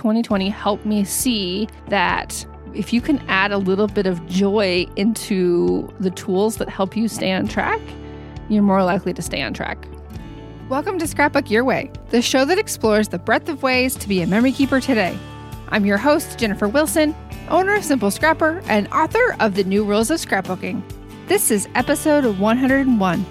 2020 helped me see that if you can add a little bit of joy into the tools that help you stay on track, you're more likely to stay on track. Welcome to Scrapbook Your Way, the show that explores the breadth of ways to be a memory keeper today. I'm your host, Jennifer Wilson, owner of Simple Scrapper and author of The New Rules of Scrapbooking. This is episode 101.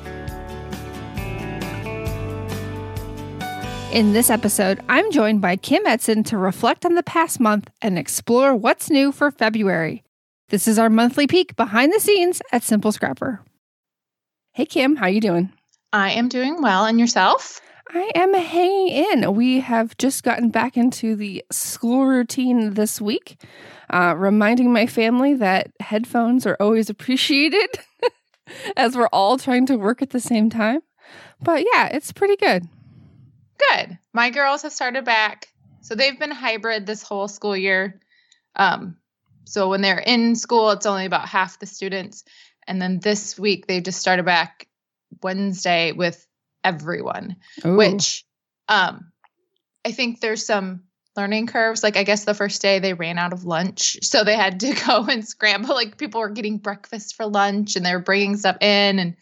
In this episode, I'm joined by Kim Edson to reflect on the past month and explore what's new for February. This is our monthly peek behind the scenes at Simple Scrapper. Hey Kim, how you doing? I am doing well, and yourself? I am hanging in. We have just gotten back into the school routine this week, uh, reminding my family that headphones are always appreciated as we're all trying to work at the same time. But yeah, it's pretty good. Good. My girls have started back. So they've been hybrid this whole school year. Um, so when they're in school, it's only about half the students. And then this week, they just started back Wednesday with everyone, Ooh. which um, I think there's some learning curves. Like, I guess the first day they ran out of lunch. So they had to go and scramble. Like, people were getting breakfast for lunch and they were bringing stuff in. And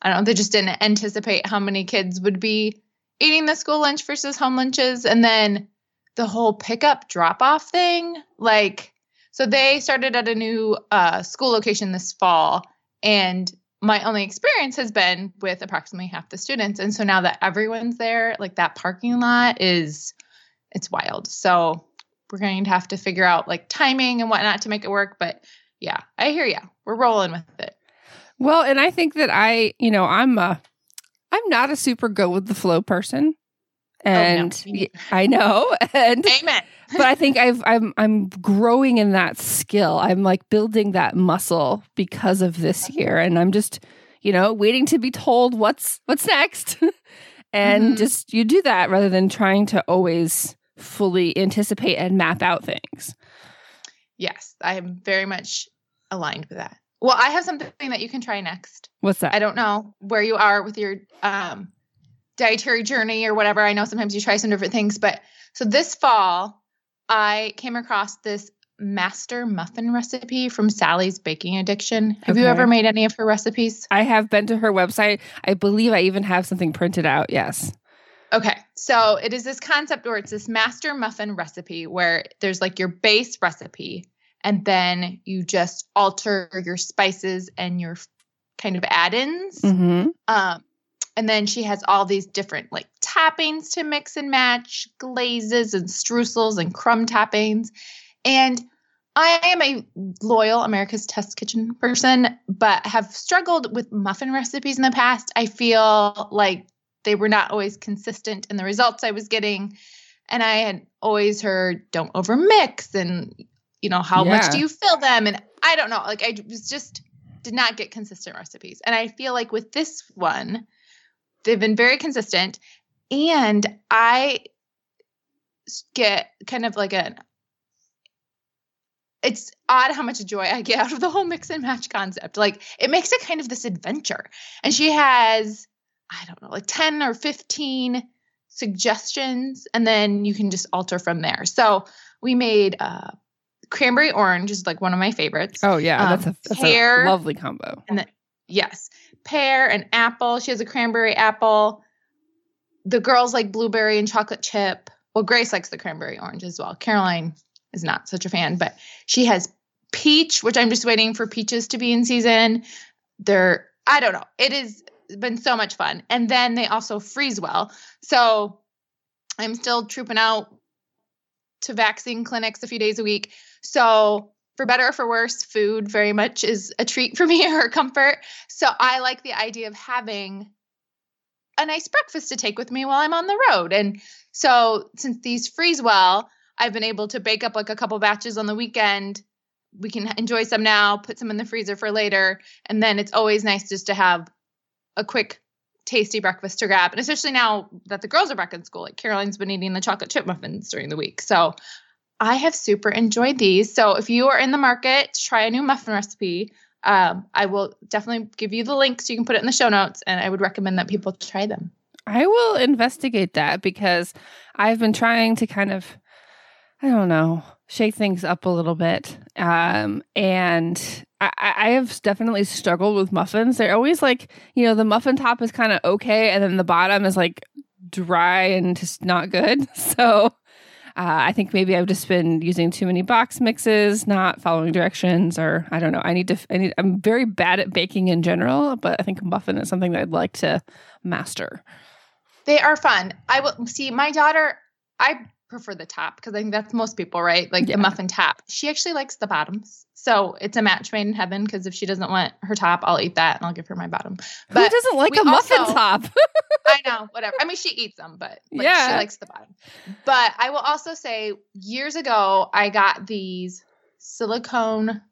I don't know, they just didn't anticipate how many kids would be eating the school lunch versus home lunches. And then the whole pickup drop off thing. Like, so they started at a new uh, school location this fall. And my only experience has been with approximately half the students and so now that everyone's there like that parking lot is it's wild so we're going to have to figure out like timing and whatnot to make it work but yeah i hear you we're rolling with it well and i think that i you know i'm a i'm not a super go with the flow person and oh, no. i know and amen but I think I've I'm I'm growing in that skill. I'm like building that muscle because of this year and I'm just, you know, waiting to be told what's what's next. and mm-hmm. just you do that rather than trying to always fully anticipate and map out things. Yes, I am very much aligned with that. Well, I have something that you can try next. What's that? I don't know where you are with your um dietary journey or whatever. I know sometimes you try some different things, but so this fall I came across this master muffin recipe from Sally's Baking Addiction. Have okay. you ever made any of her recipes? I have been to her website. I believe I even have something printed out. Yes. Okay. So it is this concept where it's this master muffin recipe where there's like your base recipe and then you just alter your spices and your kind of add-ins. Mm-hmm. Um, and then she has all these different like toppings to mix and match, glazes and streusels and crumb toppings. And I am a loyal America's Test Kitchen person, but have struggled with muffin recipes in the past. I feel like they were not always consistent in the results I was getting. And I had always heard don't overmix and you know, how yeah. much do you fill them? And I don't know, like I was just did not get consistent recipes. And I feel like with this one, they've been very consistent and i get kind of like a it's odd how much joy I get out of the whole mix and match concept. Like it makes it kind of this adventure. And she has, I don't know, like 10 or 15 suggestions, and then you can just alter from there. So we made uh cranberry orange is like one of my favorites. Oh yeah, um, that's, a, that's pear, a lovely combo. And then yes pear and apple. She has a cranberry apple. The girls like blueberry and chocolate chip. Well, Grace likes the cranberry orange as well. Caroline is not such a fan, but she has peach, which I'm just waiting for peaches to be in season. They're, I don't know. It has been so much fun. And then they also freeze well. So I'm still trooping out to vaccine clinics a few days a week. So for better or for worse, food very much is a treat for me or comfort. So I like the idea of having a nice breakfast to take with me while I'm on the road. And so since these freeze well, I've been able to bake up like a couple batches on the weekend. We can enjoy some now, put some in the freezer for later. And then it's always nice just to have a quick, tasty breakfast to grab. And especially now that the girls are back in school, like Caroline's been eating the chocolate chip muffins during the week. So I have super enjoyed these. So if you are in the market to try a new muffin recipe, um, I will definitely give you the link so you can put it in the show notes. And I would recommend that people try them. I will investigate that because I've been trying to kind of, I don't know, shake things up a little bit. Um, and I, I have definitely struggled with muffins. They're always like, you know, the muffin top is kind of okay, and then the bottom is like dry and just not good. So uh, I think maybe I've just been using too many box mixes, not following directions, or I don't know. I need to. I need. I'm very bad at baking in general, but I think muffin is something that I'd like to master. They are fun. I will see my daughter. I prefer the top because I think that's most people, right? Like yeah. the muffin top. She actually likes the bottoms. So it's a match made in heaven because if she doesn't want her top, I'll eat that and I'll give her my bottom. But Who doesn't like a muffin also, top? I know, whatever. I mean, she eats them, but like, yeah. she likes the bottom. But I will also say years ago, I got these silicone,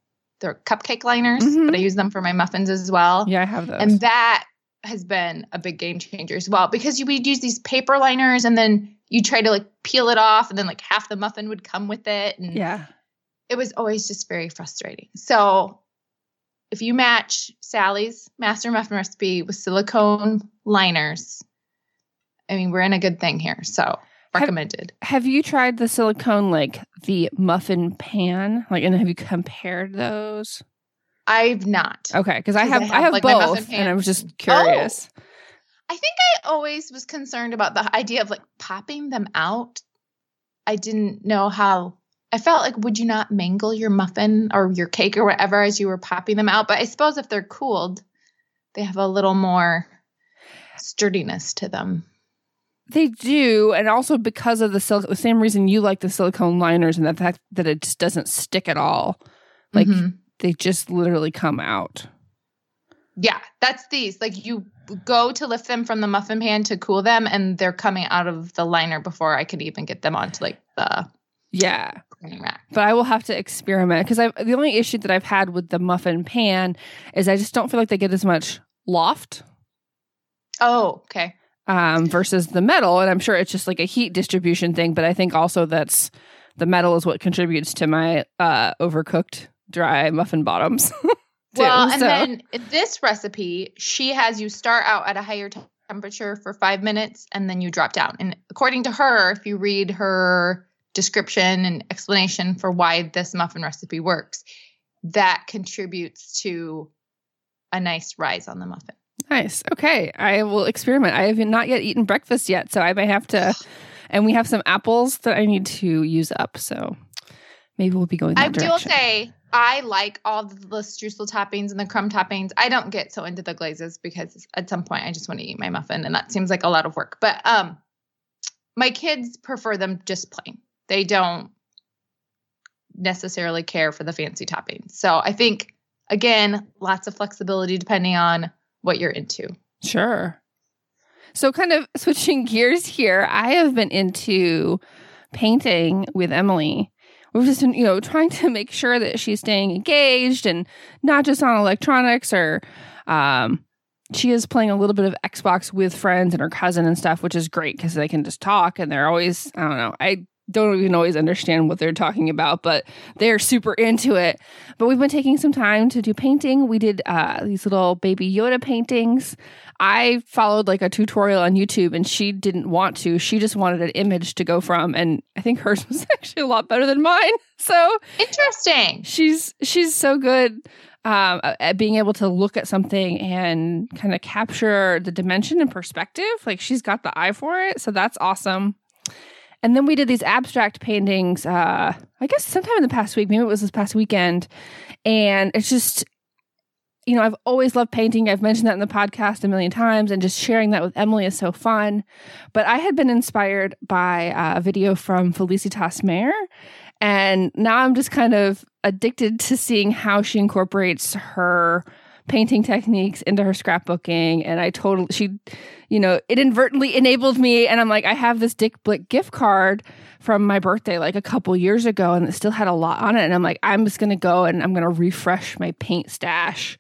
they're cupcake liners, mm-hmm. but I use them for my muffins as well. Yeah, I have those. And that has been a big game changer as well because you would use these paper liners and then you try to like peel it off and then like half the muffin would come with it and yeah it was always just very frustrating so if you match sally's master muffin recipe with silicone liners i mean we're in a good thing here so recommended have, have you tried the silicone like the muffin pan like and have you compared those I've not. Okay, because I have I have, I have like both, and I was just curious. Oh. I think I always was concerned about the idea of like popping them out. I didn't know how. I felt like would you not mangle your muffin or your cake or whatever as you were popping them out? But I suppose if they're cooled, they have a little more sturdiness to them. They do, and also because of the sil- the same reason you like the silicone liners and the fact that it just doesn't stick at all. Like mm-hmm. they just literally come out. Yeah, that's these. Like you go to lift them from the muffin pan to cool them, and they're coming out of the liner before I could even get them onto like the yeah rack. But I will have to experiment because I the only issue that I've had with the muffin pan is I just don't feel like they get as much loft. Oh, okay. Um, versus the metal, and I'm sure it's just like a heat distribution thing. But I think also that's the metal is what contributes to my uh, overcooked dry muffin bottoms. Well, and so. then this recipe, she has you start out at a higher temperature for five minutes and then you drop down. And according to her, if you read her description and explanation for why this muffin recipe works, that contributes to a nice rise on the muffin. Nice. Okay. I will experiment. I have not yet eaten breakfast yet, so I may have to. And we have some apples that I need to use up. So maybe we'll be going. I direction. will say I like all the streusel toppings and the crumb toppings. I don't get so into the glazes because at some point I just want to eat my muffin and that seems like a lot of work. But um my kids prefer them just plain. They don't necessarily care for the fancy toppings. So I think again, lots of flexibility depending on what you're into. Sure. So kind of switching gears here, I have been into painting with Emily we've just been, you know, trying to make sure that she's staying engaged and not just on electronics or um she is playing a little bit of Xbox with friends and her cousin and stuff, which is great because they can just talk and they're always, I don't know, I don't even always understand what they're talking about, but they're super into it. But we've been taking some time to do painting. We did uh, these little baby Yoda paintings. I followed like a tutorial on YouTube and she didn't want to. She just wanted an image to go from and I think hers was actually a lot better than mine. So interesting. She's she's so good um, at being able to look at something and kind of capture the dimension and perspective. Like she's got the eye for it. So that's awesome. and then we did these abstract paintings, uh, I guess sometime in the past week, maybe it was this past weekend. And it's just, you know, I've always loved painting. I've mentioned that in the podcast a million times, and just sharing that with Emily is so fun. But I had been inspired by uh, a video from Felicitas Mayer. And now I'm just kind of addicted to seeing how she incorporates her painting techniques into her scrapbooking and I totally she you know it inadvertently enabled me and I'm like I have this Dick Blick gift card from my birthday like a couple years ago and it still had a lot on it and I'm like I'm just going to go and I'm going to refresh my paint stash.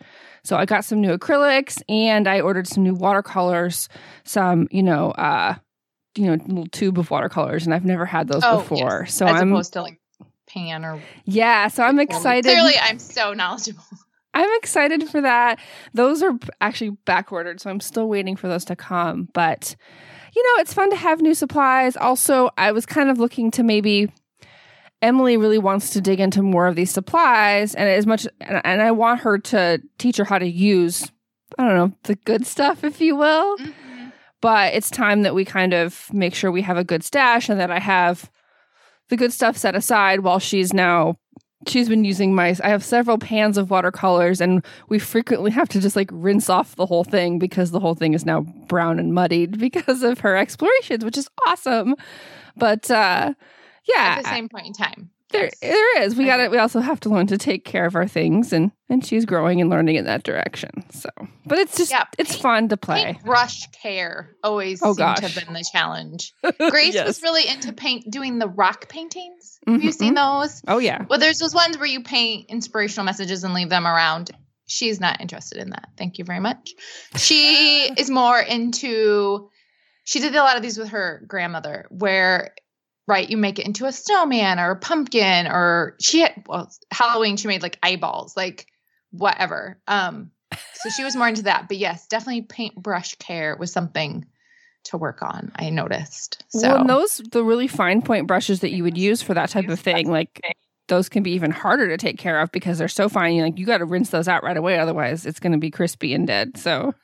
So I got some new acrylics and I ordered some new watercolors, some, you know, uh you know, little tube of watercolors and I've never had those oh, before. Yes. So As I'm opposed to like pan or Yeah, so I'm excited. Clearly I'm so knowledgeable. I'm excited for that. Those are actually back ordered, so I'm still waiting for those to come. But, you know, it's fun to have new supplies. Also, I was kind of looking to maybe. Emily really wants to dig into more of these supplies, and as much, and I want her to teach her how to use, I don't know, the good stuff, if you will. Mm-hmm. But it's time that we kind of make sure we have a good stash and that I have the good stuff set aside while she's now she's been using my I have several pans of watercolors and we frequently have to just like rinse off the whole thing because the whole thing is now brown and muddied because of her explorations, which is awesome. But uh yeah. At the same point in time. There, yes. there is. We got it. We also have to learn to take care of our things, and and she's growing and learning in that direction. So, but it's just yeah, it's paint, fun to play. Brush care always oh, seemed gosh. to have been the challenge. Grace yes. was really into paint, doing the rock paintings. Mm-hmm. Have you seen mm-hmm. those? Oh yeah. Well, there's those ones where you paint inspirational messages and leave them around. She's not interested in that. Thank you very much. She is more into. She did a lot of these with her grandmother, where right? You make it into a snowman or a pumpkin or she had well Halloween she made like eyeballs, like whatever. Um so she was more into that. But yes, definitely paintbrush care was something to work on. I noticed. So well, and those the really fine point brushes that you would use for that type of thing, like those can be even harder to take care of because they're so fine. You like you got to rinse those out right away, otherwise it's going to be crispy and dead. So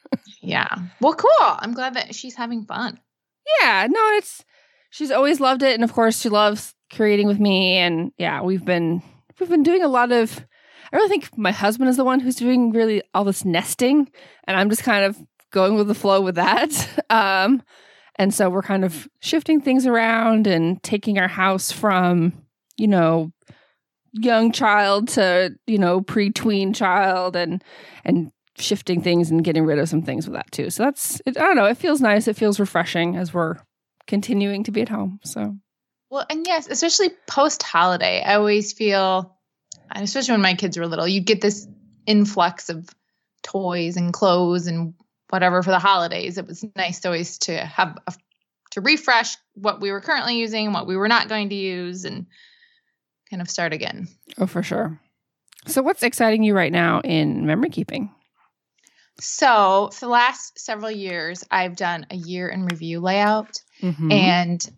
yeah, well, cool. I'm glad that she's having fun. Yeah, no, it's she's always loved it, and of course, she loves creating with me. And yeah, we've been we've been doing a lot of. I really think my husband is the one who's doing really all this nesting, and I'm just kind of going with the flow with that. Um, and so we're kind of shifting things around and taking our house from, you know, young child to, you know, pre-tween child and and shifting things and getting rid of some things with that too. So that's it, I don't know, it feels nice, it feels refreshing as we're continuing to be at home. So, well, and yes, especially post holiday, I always feel, especially when my kids were little, you get this influx of toys and clothes and whatever for the holidays. It was nice always to have a, to refresh what we were currently using, what we were not going to use, and kind of start again. Oh, for sure. So, what's exciting you right now in memory keeping? So, for the last several years, I've done a year in review layout. Mm-hmm. And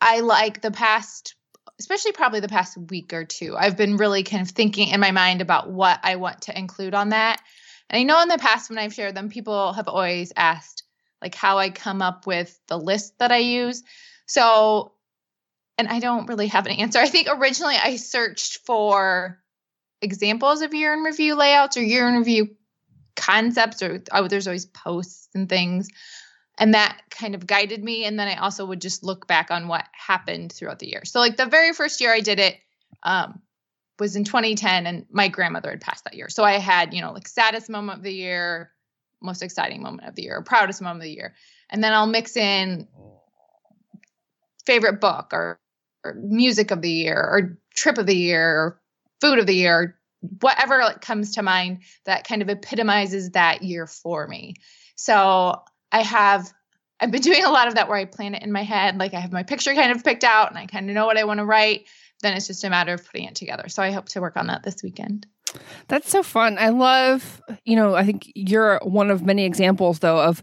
I like the past, especially probably the past week or two, I've been really kind of thinking in my mind about what I want to include on that. And I know in the past when I've shared them, people have always asked like how I come up with the list that I use. So, and I don't really have an answer. I think originally I searched for examples of year in review layouts or year in review concepts, or oh, there's always posts and things and that kind of guided me and then i also would just look back on what happened throughout the year. So like the very first year i did it um, was in 2010 and my grandmother had passed that year. So i had you know like saddest moment of the year most exciting moment of the year proudest moment of the year. And then i'll mix in favorite book or, or music of the year or trip of the year or food of the year whatever like comes to mind that kind of epitomizes that year for me. So I have I've been doing a lot of that where I plan it in my head. Like I have my picture kind of picked out and I kind of know what I want to write. Then it's just a matter of putting it together. So I hope to work on that this weekend. That's so fun. I love, you know, I think you're one of many examples though of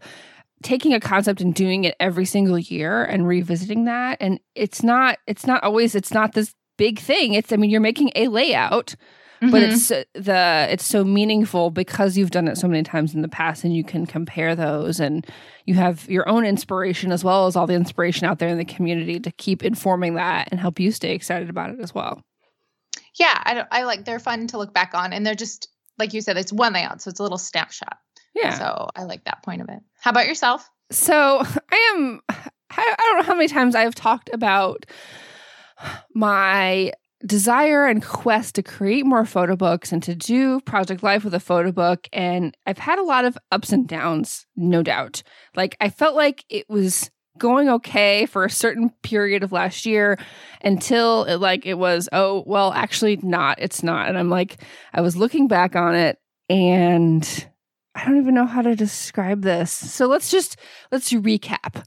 taking a concept and doing it every single year and revisiting that and it's not it's not always it's not this big thing. It's I mean you're making a layout mm-hmm. but it's the it's so meaningful because you've done it so many times in the past and you can compare those and you have your own inspiration as well as all the inspiration out there in the community to keep informing that and help you stay excited about it as well. Yeah i, I like they're fun to look back on and they're just like you said it's one layout so it's a little snapshot. Yeah. So i like that point of it. How about yourself? So i am i don't know how many times i've talked about my desire and quest to create more photo books and to do Project Life with a photo book. And I've had a lot of ups and downs, no doubt. Like, I felt like it was going okay for a certain period of last year until it like it was oh well actually not it's not and i'm like i was looking back on it and i don't even know how to describe this so let's just let's recap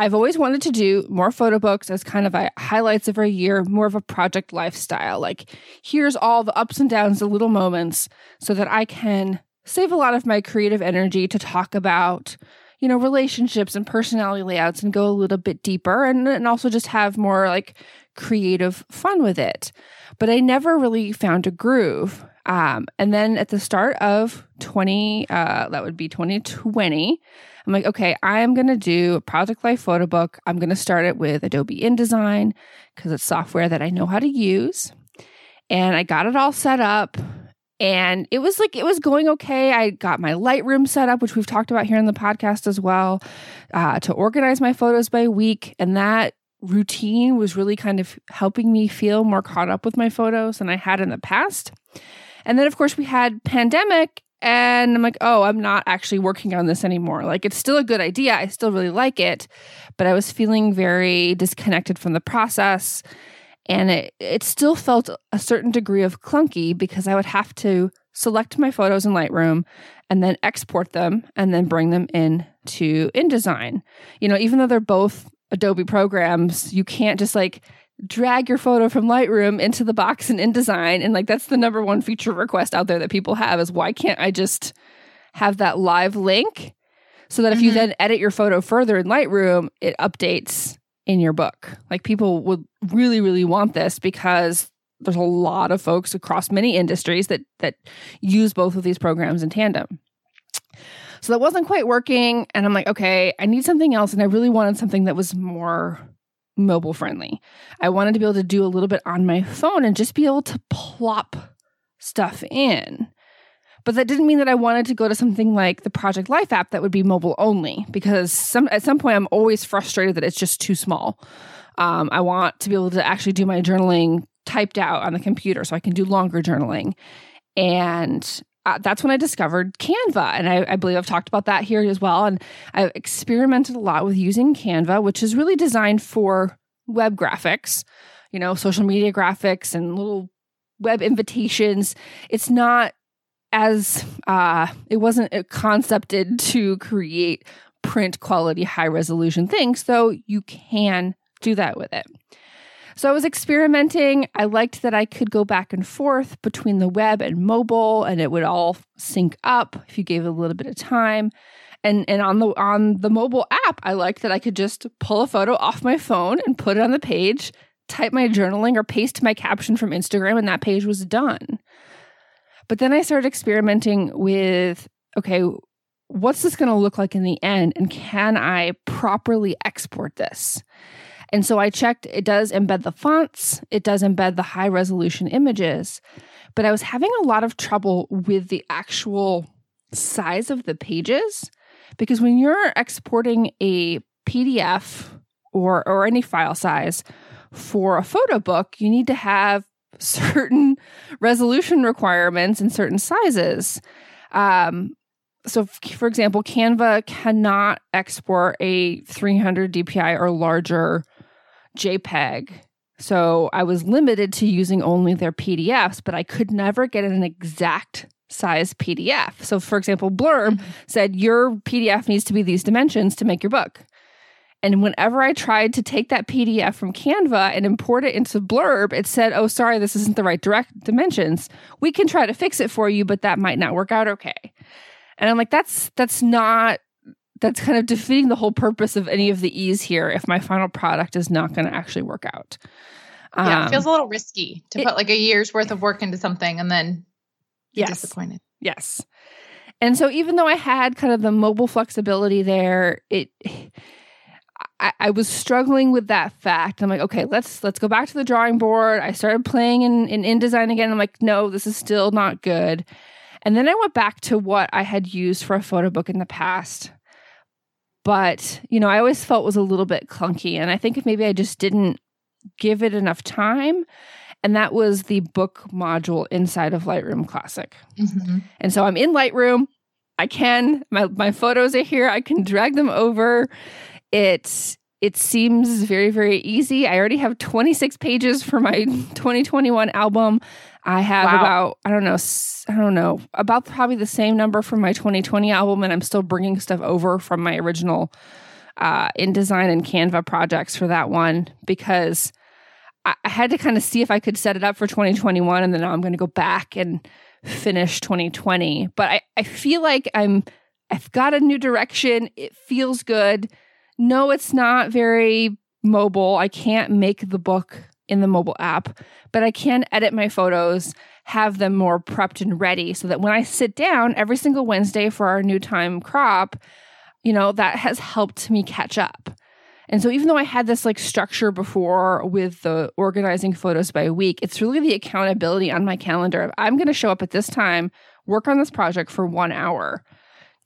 I've always wanted to do more photo books as kind of a highlights of our year, more of a project lifestyle. Like, here's all the ups and downs, the little moments, so that I can save a lot of my creative energy to talk about, you know, relationships and personality layouts and go a little bit deeper and, and also just have more like creative fun with it. But I never really found a groove. Um, and then at the start of 20, uh, that would be 2020, I'm like, okay, I am going to do a Project Life photo book. I'm going to start it with Adobe InDesign because it's software that I know how to use. And I got it all set up and it was like it was going okay i got my lightroom set up which we've talked about here in the podcast as well uh, to organize my photos by week and that routine was really kind of helping me feel more caught up with my photos than i had in the past and then of course we had pandemic and I'm like, oh, I'm not actually working on this anymore. Like, it's still a good idea. I still really like it, but I was feeling very disconnected from the process. And it, it still felt a certain degree of clunky because I would have to select my photos in Lightroom and then export them and then bring them in to InDesign. You know, even though they're both Adobe programs, you can't just like drag your photo from Lightroom into the box in InDesign. And like that's the number one feature request out there that people have is why can't I just have that live link so that if mm-hmm. you then edit your photo further in Lightroom, it updates in your book. Like people would really, really want this because there's a lot of folks across many industries that that use both of these programs in tandem. So that wasn't quite working. And I'm like, okay, I need something else. And I really wanted something that was more mobile friendly. I wanted to be able to do a little bit on my phone and just be able to plop stuff in. But that didn't mean that I wanted to go to something like the Project Life app that would be mobile only because some at some point I'm always frustrated that it's just too small. Um, I want to be able to actually do my journaling typed out on the computer so I can do longer journaling. And uh, that's when I discovered Canva. And I, I, believe I've talked about that here as well. And I've experimented a lot with using Canva, which is really designed for web graphics, you know, social media graphics and little web invitations. It's not as, uh, it wasn't concepted to create print quality, high resolution things, though you can do that with it. So I was experimenting. I liked that I could go back and forth between the web and mobile and it would all sync up if you gave it a little bit of time. And and on the on the mobile app, I liked that I could just pull a photo off my phone and put it on the page, type my journaling or paste my caption from Instagram and that page was done. But then I started experimenting with okay, what's this going to look like in the end and can I properly export this? And so I checked, it does embed the fonts, it does embed the high resolution images, but I was having a lot of trouble with the actual size of the pages because when you're exporting a PDF or, or any file size for a photo book, you need to have certain resolution requirements and certain sizes. Um, so, for example, Canva cannot export a 300 DPI or larger JPEG. So I was limited to using only their PDFs, but I could never get an exact size PDF. So, for example, Blurb mm-hmm. said your PDF needs to be these dimensions to make your book. And whenever I tried to take that PDF from Canva and import it into Blurb, it said, oh, sorry, this isn't the right direct dimensions. We can try to fix it for you, but that might not work out okay. And I'm like, that's that's not that's kind of defeating the whole purpose of any of the ease here if my final product is not going to actually work out. yeah, it Um, feels a little risky to it- put like a year's worth of work into something and then be Yes. disappointed. Yes. And so even though I had kind of the mobile flexibility there, it I, I was struggling with that fact. I'm like, okay, let's let's go back to the drawing board. I started playing in, in InDesign again. I'm like, no, this is still not good. And then I went back to what I had used for a photo book in the past. But, you know, I always felt was a little bit clunky. And I think if maybe I just didn't give it enough time. And that was the book module inside of Lightroom Classic. Mm-hmm. And so I'm in Lightroom. I can my my photos are here. I can drag them over. It it seems very very easy. I already have 26 pages for my 2021 album. I have Wow. about I don't know I don't know about probably the same number for my 2020 album, and I'm still bringing stuff over from my original uh, InDesign and Canva projects for that one because I, I had to kind of see if I could set it up for 2021, and then now I'm going to go back and finish 2020. But I, I feel like I'm I've got a new direction. It feels good. No, it's not very mobile. I can't make the book in the mobile app, but I can edit my photos, have them more prepped and ready so that when I sit down every single Wednesday for our new time crop, you know, that has helped me catch up. And so even though I had this like structure before with the organizing photos by week, it's really the accountability on my calendar. I'm going to show up at this time, work on this project for 1 hour.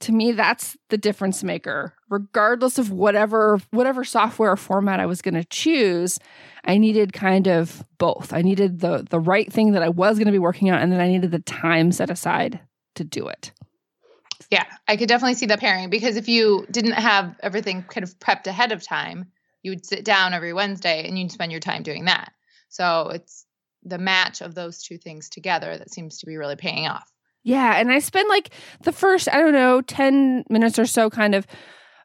To me that's the difference maker. Regardless of whatever whatever software or format I was going to choose, I needed kind of both. I needed the the right thing that I was going to be working on and then I needed the time set aside to do it. Yeah, I could definitely see that pairing because if you didn't have everything kind of prepped ahead of time, you would sit down every Wednesday and you'd spend your time doing that. So it's the match of those two things together that seems to be really paying off. Yeah, and I spend like the first, I don't know, 10 minutes or so kind of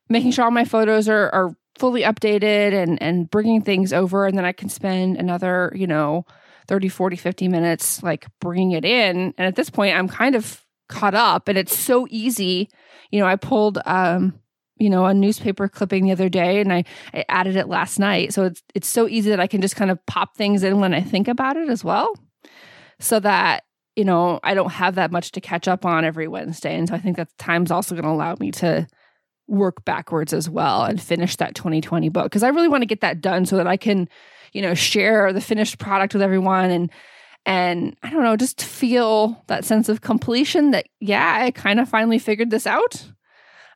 making sure all my photos are are fully updated and and bringing things over and then I can spend another, you know, 30, 40, 50 minutes like bringing it in. And at this point I'm kind of caught up and it's so easy. You know, I pulled um you know, a newspaper clipping the other day and I, I added it last night. So it's it's so easy that I can just kind of pop things in when I think about it as well. So that you know, I don't have that much to catch up on every Wednesday. And so I think that time's also going to allow me to work backwards as well and finish that 2020 book because I really want to get that done so that I can, you know, share the finished product with everyone and and I don't know, just feel that sense of completion that yeah, I kind of finally figured this out.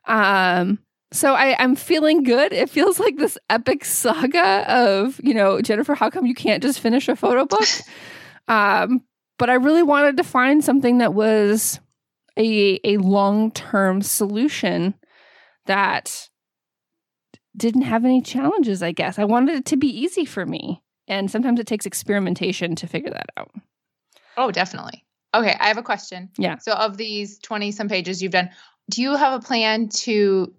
Um so I, I'm feeling good. It feels like this epic saga of, you know, Jennifer, how come you can't just finish a photo book? um, but I really wanted to find something that was a a long term solution that didn't have any challenges. I guess I wanted it to be easy for me, and sometimes it takes experimentation to figure that out. Oh, definitely. Okay, I have a question. Yeah. So of these 20 some pages you've done, do you have a plan to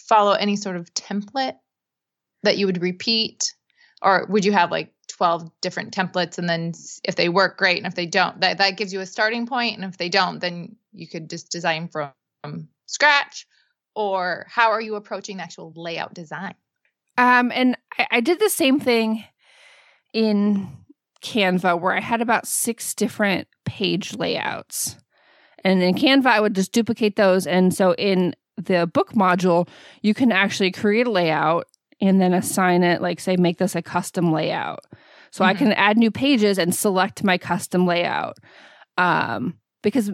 follow any sort of template that you would repeat or would you have like 12 different templates and then if they work great and if they don't that that gives you a starting point and if they don't then you could just design from, from scratch or how are you approaching the actual layout design? Um, and I, I did the same thing in Canva where I had about six different page layouts. And in Canva, I would just duplicate those. And so in the book module, you can actually create a layout and then assign it, like, say, make this a custom layout. So I Mhm. can add new pages and select my custom layout. Um, because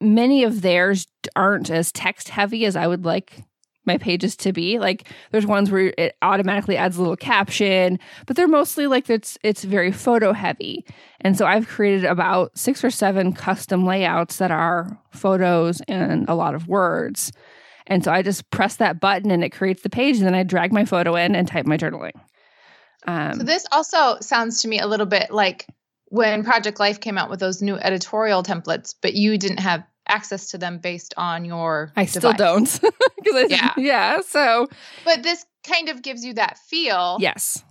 many of theirs aren't as text heavy as I would like my pages to be. Like there's ones where it automatically adds a little caption, but they're mostly like it's it's very photo heavy. And so I've created about 6 or 7 custom layouts that are photos and a lot of words. And so I just press that button and it creates the page and then I drag my photo in and type my journaling. Um, So this also sounds to me a little bit like when Project Life came out with those new editorial templates, but you didn't have access to them based on your I still device. don't. 'Cause I, Yeah. Yeah. So, But this kind of gives you that feel yes.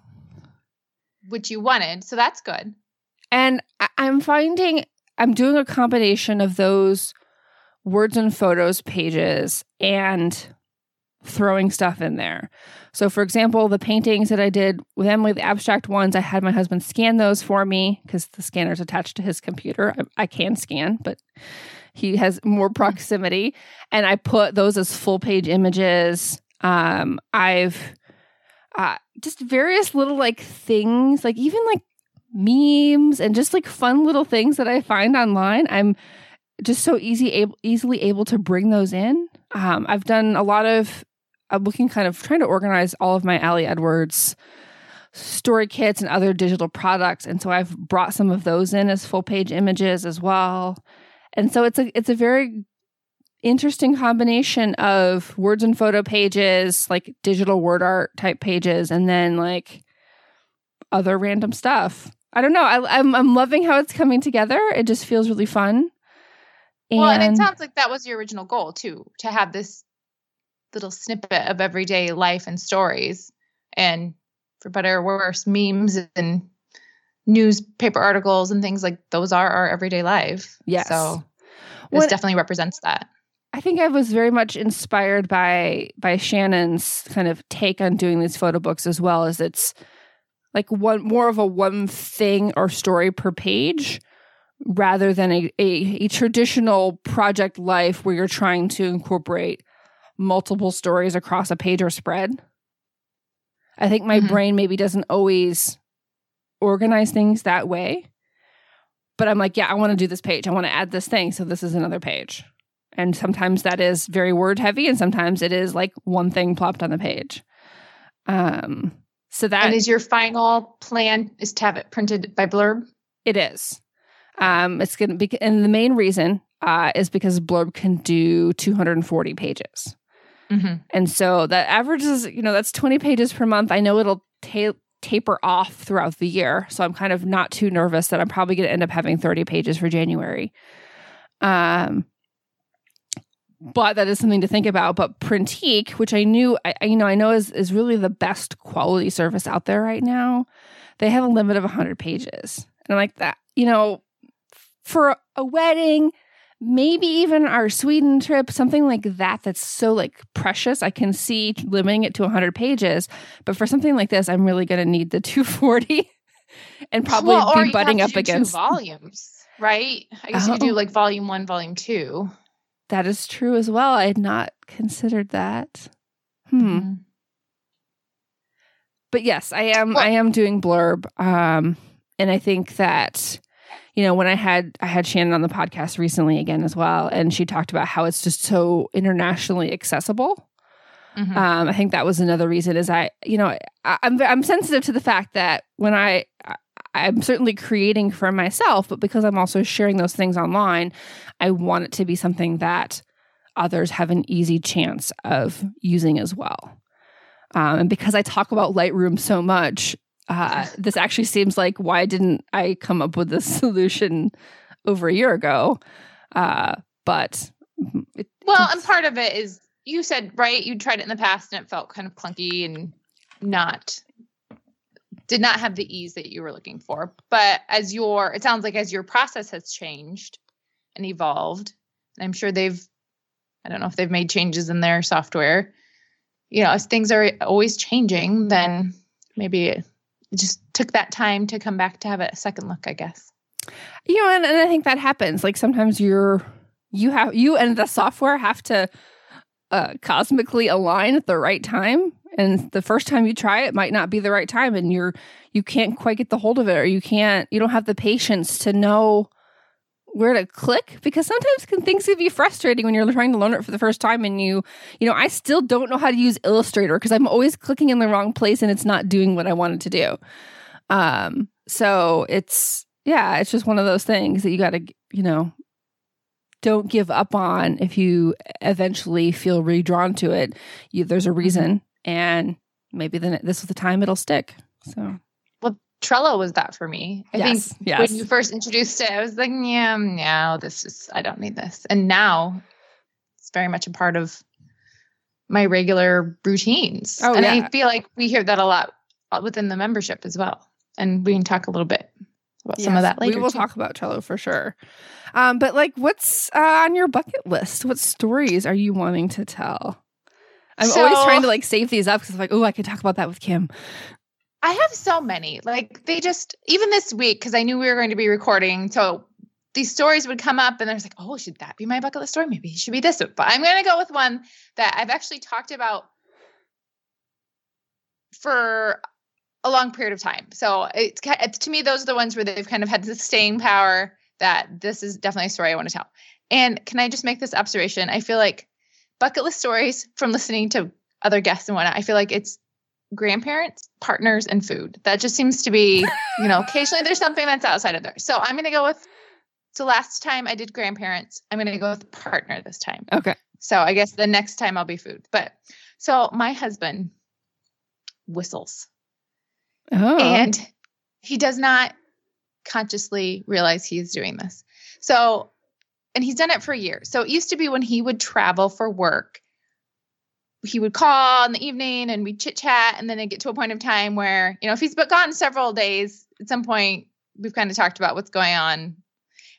which you wanted. So that's good. And I- I'm finding I'm doing a combination of those words and photos pages and throwing stuff in there. So, for example, the paintings that I did with Emily, the abstract ones, I had my husband scan those for me because the scanner's attached to his computer. I, I, can scan, but he has more proximity. And I put those as full page images. Um, I've uh, just various little like things, like even like memes and just like fun little things that I find online. I'm just so easy able, easily able to bring those in. Um, I've done a lot of Uh, I'm looking kind of trying to organize all of my Ali Edwards story kits and other digital products, and so I've brought some of those in as full page images as well. And so it's a it's a very interesting combination of words and photo pages, like digital word art type pages, and then like other random stuff. I don't know. I, I'm I'm loving how it's coming together. It just feels really fun. And well, and it sounds like that was your original goal too, to have this little snippet of everyday life and stories, and for better or worse, memes and newspaper articles and things like those are our everyday life. Yes. So this well, definitely represents that. I think I was very much inspired by by Shannon's kind of take on doing these photo books as well as it's like one more of a one thing or story per page rather than a, a, a, traditional project life where you're trying to incorporate multiple stories across a page or spread. I think my mm-hmm. brain maybe doesn't always organize things that way. But I'm like, yeah, I want to do this page. I want to add this thing. So this is another page. And sometimes that is very word heavy, and sometimes it is like one thing plopped on the page. Um, so that and is your final plan is to have it printed by Blurb? It is. Um, it's going to be, and the main reason uh, is because Blurb can do 240 pages. Mm-hmm. And so that averages, you know, that's 20 pages per month. I know it'll ta- taper off throughout the year. So I'm kind of not too nervous that I'm probably going to end up having 30 pages for January. Um, but that is something to think about. But Printique, which I knew, I, you know, I know is is really the best quality service out there right now. They have a limit of 100 pages, and I'm like that. You know, for a wedding, maybe even our Sweden trip, something like that. That's so like precious. I can see limiting it to 100 pages, but for something like this, I'm really going to need the 240, and probably well, be butting up against volumes. Right? I guess oh. you could do like volume one, volume two. That is true as well. I had not considered that. Hmm. Mm-hmm. But yes, I am well, I am doing blurb. Um and I think that you know, when I had I had Shannon on the podcast recently again as well, and she talked about how it's just so internationally accessible. Mm-hmm. Um, I think that was another reason. Is I, you know, I, I'm I'm sensitive to the fact that when I I'm certainly creating for myself, but because I'm also sharing those things online, I want it to be something that others have an easy chance of using as well. Um, and because I talk about Lightroom so much, uh, this actually seems like why didn't I come up with this solution over a year ago? Uh, but it, well, and part of it is you said right. You tried it in the past and it felt kind of clunky and not did not have the ease that you were looking for. But as your, it sounds like as your process has changed and evolved, and I'm sure they've, I don't know if they've made changes in their software. You know, as things are always changing, then maybe just took that time to come back to have a second look, I guess. You know, and, and I think that happens. Like sometimes you're, you have, you and the software have to uh, cosmically align at the right time and the first time you try it might not be the right time and you're you can't quite get the hold of it or you can't you don't have the patience to know where to click because sometimes can, things can be frustrating when you're trying to learn it for the first time and you you know i still don't know how to use illustrator because i'm always clicking in the wrong place and it's not doing what i wanted to do um so it's yeah it's just one of those things that you got to you know don't give up on if you eventually feel redrawn to it you, there's a mm-hmm. reason and maybe then this is the time it'll stick. So Trello was that for me. I yes, think yes. when you first introduced it, I was like, yeah, no, this is I don't need this. And now it's very much a part of my regular routines. Oh, and yeah. I feel like we hear that a lot within the membership as well. And we can talk a little bit about yes, some of that later. We will too. talk about Trello for sure. Um, but like, what's uh, on your bucket list? What stories are you wanting to tell? I'm So- always trying to like save these up because I'm like, oh, I could talk about that with Kim. I have so many. Like they just even this week because I knew we were going to be recording, so these stories would come up, and I was like, "Oh, should that be my bucket list story? Maybe it should be this one." But I'm going to go with one that I've actually talked about for a long period of time. So it's, it's to me those are the ones where they've kind of had the staying power. That this is definitely a story I want to tell. And can I just make this observation? I feel like bucket list stories from listening to other guests and whatnot. I feel like it's grandparents, partners, and food. That just seems to be, you know, occasionally there's something that's outside of there. So I'm going to go with, so last time I did grandparents, I'm going to go with partner this time. Okay. So I guess the next time I'll be food. But so my husband whistles Oh. and he does not consciously realize he is doing this. So, and he's done it for years. So it used to be when he would travel for work, he would call in the evening and we chit chat, and then get to a point of time where you know if he's been gone several days, at some point we've kind of talked about what's going on,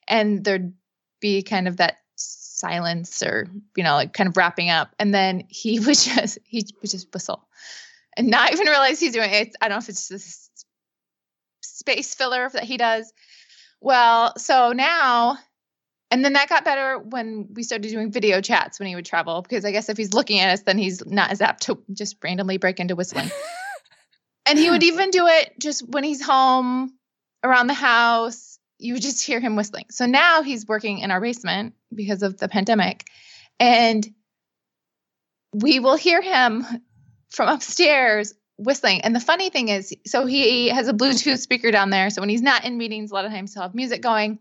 and there'd be kind of that silence or you know like kind of wrapping up, and then he would just he would just whistle and not even realize he's doing it. I don't know if it's this space filler that he does. Well, so now, and then that got better when we started doing video chats when he would travel, because I guess if he's looking at us, then he's not as apt to just randomly break into whistling. and he would even do it just when he's home around the house. You would just hear him whistling. So now he's working in our basement because of the pandemic. And we will hear him from upstairs whistling. And the funny thing is, so he has a Bluetooth speaker down there. So when he's not in meetings, a lot of times he'll have music going.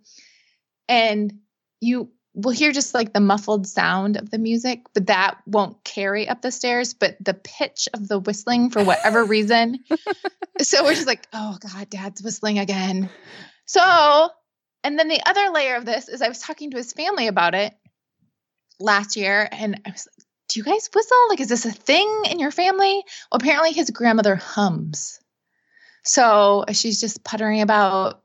And you will hear just like the muffled sound of the music, but that won't carry up the stairs. But the pitch of the whistling, for whatever reason. so we're just like, oh God, dad's whistling again. So, and then the other layer of this is I was talking to his family about it last year, and I was like, do you guys whistle? Like, is this a thing in your family? Well, apparently his grandmother hums. So she's just puttering about,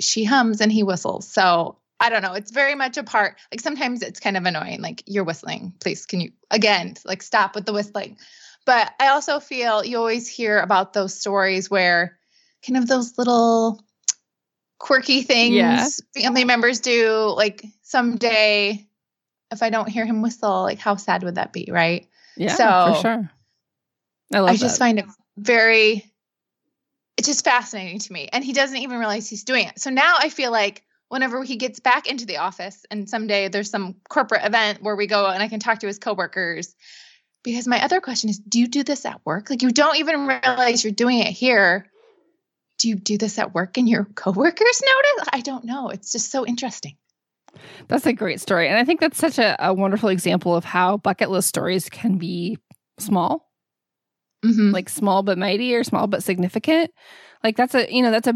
she hums and he whistles. So I don't know. It's very much a part. Like sometimes it's kind of annoying. Like you're whistling. Please, can you again like stop with the whistling? But I also feel you always hear about those stories where kind of those little quirky things Yeah. family members do. Like someday, if I don't hear him whistle, like how sad would that be, right? yeah, so- for sure. I love I just that. find it very it's just fascinating to me. And he doesn't even realize he's doing it. So now I feel like whenever he gets back into the office and someday there's some corporate event where we go and I can talk to his coworkers. Because my other question is, do you do this at work? Like you don't even realize you're doing it here. Do you do this at work and your coworkers notice? I don't know. It's just so interesting. That's a great story. And I think that's such a, a wonderful example of how bucket list stories can be small, Mhm. like small but mighty or small but significant. Like that's a, you know, that's a,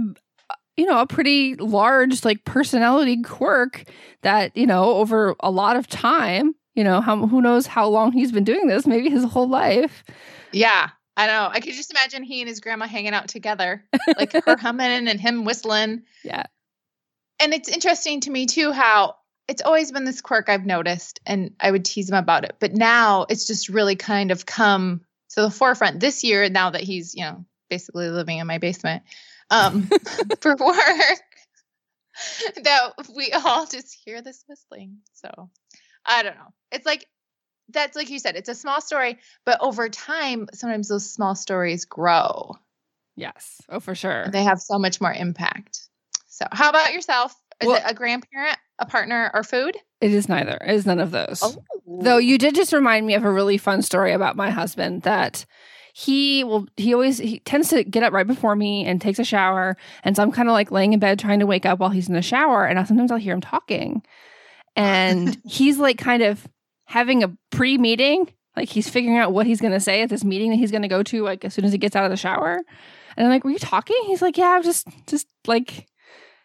you know, a pretty large like personality quirk that, you know, over a lot of time, you know, how, who knows how long he's been doing this, maybe his whole life. Yeah. I know. I could just imagine he and his grandma hanging out together, like her humming and him whistling. Yeah. and it's interesting to me too how it's always been this quirk I've noticed, and I would tease him about it. But now it's just really kind of come to the forefront this year. Now that he's you know basically living in my basement um, for work, that we all just hear this whistling. So I don't know. It's like that's like you said, it's a small story, but over time, sometimes those small stories grow. Yes. Oh, for sure. They have so much more impact. So, how about yourself? Is Well- it a grandparent, a partner, or food? It is neither. It is none of those. Oh. Though you did just remind me of a really fun story about my husband that he will he always he tends to get up right before me and takes a shower. And so I'm kind of like laying in bed trying to wake up while he's in the shower. And I, sometimes I'll hear him talking. And he's like kind of having a pre-meeting. Like he's figuring out what he's going to say at this meeting that he's going to go to like as soon as he gets out of the shower. And I'm like were you talking? He's like yeah I'm just just like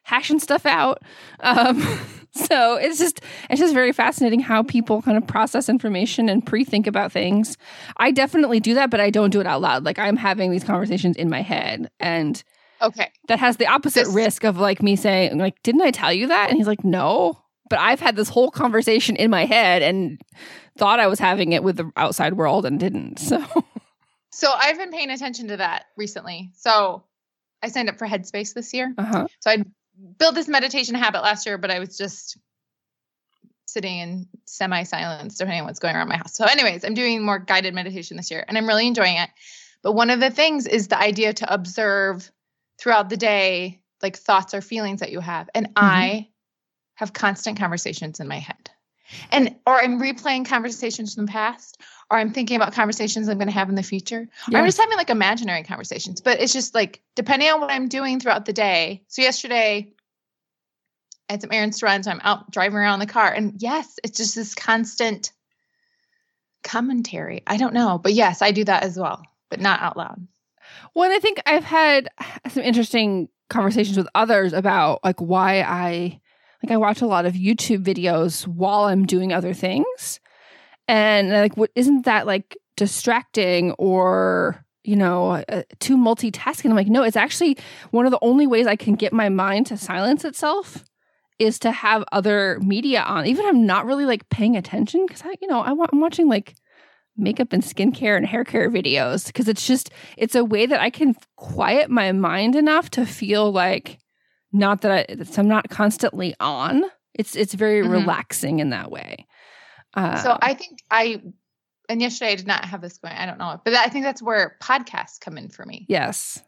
hashing stuff out. Um so it's just it's just very fascinating how people kind of process information and pre-think about things i definitely do that but i don't do it out loud like i'm having these conversations in my head and Okay. that has the opposite This- risk of like me saying like didn't i tell you that and he's like no but I've had this whole conversation in my head and thought I was having it with the outside world and didn't. So So I've been paying attention to that recently. So I signed up for Headspace this year. uh-huh. So I built this meditation habit last year, but I was just sitting in semi silence depending on what's going on in my house. So, anyways, I'm doing more guided meditation this year and I'm really enjoying it. But one of the things is the idea to observe throughout the day, like thoughts or feelings that you have. And mm-hmm. I have constant conversations in my head. And or I'm replaying conversations from the past, or I'm thinking about conversations I'm going to have in the future. Yeah. I'm just having like imaginary conversations, but it's just like depending on what I'm doing throughout the day. So yesterday, I had some errands to run, so I'm out driving around in the car, and yes, it's just this constant commentary. I don't know, but yes, I do that as well, but not out loud. Well, I think I've had some interesting conversations with others about like why I like I watch a lot of YouTube videos while I'm doing other things. And like what isn't that like distracting or you know, uh, too multitasking. I'm like, no, it's actually one of the only ways I can get my mind to silence itself is to have other media on. Even if I'm not really like paying attention because I, you know, I I'm watching like makeup and skincare and hair care videos because it's just it's a way that I can quiet my mind enough to feel like not that I that I'm not constantly on. It's it's very Mhm. relaxing in that way. Uh, So I think I, and yesterday I did not have this going. I don't know, but I think that's where podcasts come in for me. yes,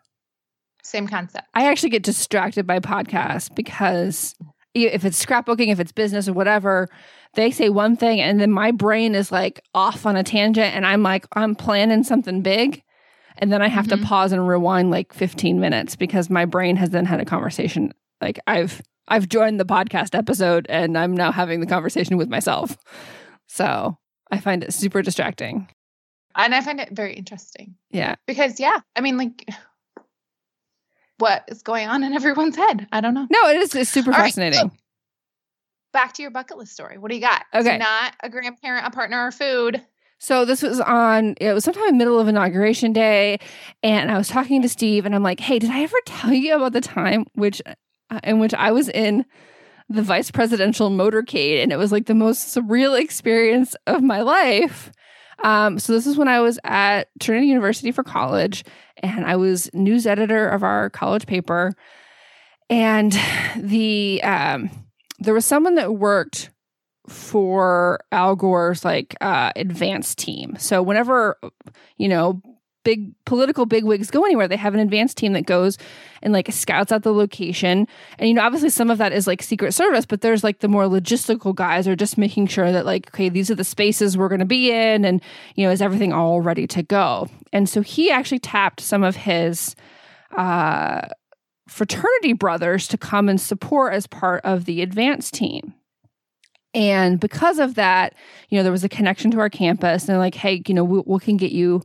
Same concept. I actually get distracted by podcasts because if it's scrapbooking, if it's business or whatever, they say one thing and then my brain is like off on a tangent and I'm like, I'm planning something big. And then I have Mhm. to pause and rewind like 15 minutes because my brain has then had a conversation. Like I've I've joined the podcast episode and I'm now having the conversation with myself. So I find it super distracting. And I find it very interesting Yeah. because, yeah, I mean, like, what is going on in everyone's head? I don't know. No, it is it's super All right, fascinating. Back to your bucket list story. What do you got? So Okay. not a grandparent, a partner, or food. So this was on it was sometime in the middle of inauguration day and I was talking to Steve and I'm like, "Hey, did I ever tell you about the time which uh, in which I was in the vice presidential motorcade and it was like the most surreal experience of my life." Um, so this is when I was at Trinity University for college and I was news editor of our college paper and the um there was someone that worked for Al Gore's like uh advance team. So whenever you know big political bigwigs go anywhere, they have an advance team that goes and like scouts out the location. And you know, obviously some of that is like Secret Service, but there's like the more logistical guys are just making sure that like, okay, these are the spaces we're gonna be in and you know, is everything all ready to go? And so he actually tapped some of his uh fraternity brothers to come and support as part of the advance team. And because of that, you know, there was a connection to our campus, and like, hey, you know, we, we can get you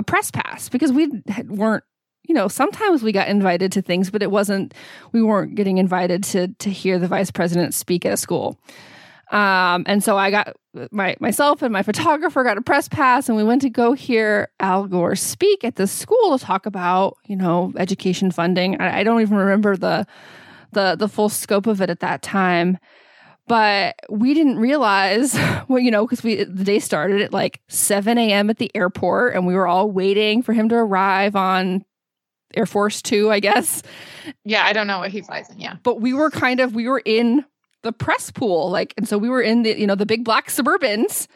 a press pass because we weren't, you know, sometimes we got invited to things, but it wasn't, we weren't getting invited to to hear the vice president speak at a school. Um, and so I got my myself and my photographer got a press pass, and we went to go hear Al Gore speak at the school to talk about, you know, education funding. I, I don't even remember the the the full scope of it at that time but we didn't realize well you know because we the day started at like 7 a.m at the airport and we were all waiting for him to arrive on air force two i guess Yeah, I don't know what he flies in. Yeah. but we were kind of we were in the press pool like and so we were in the you know the big black suburbans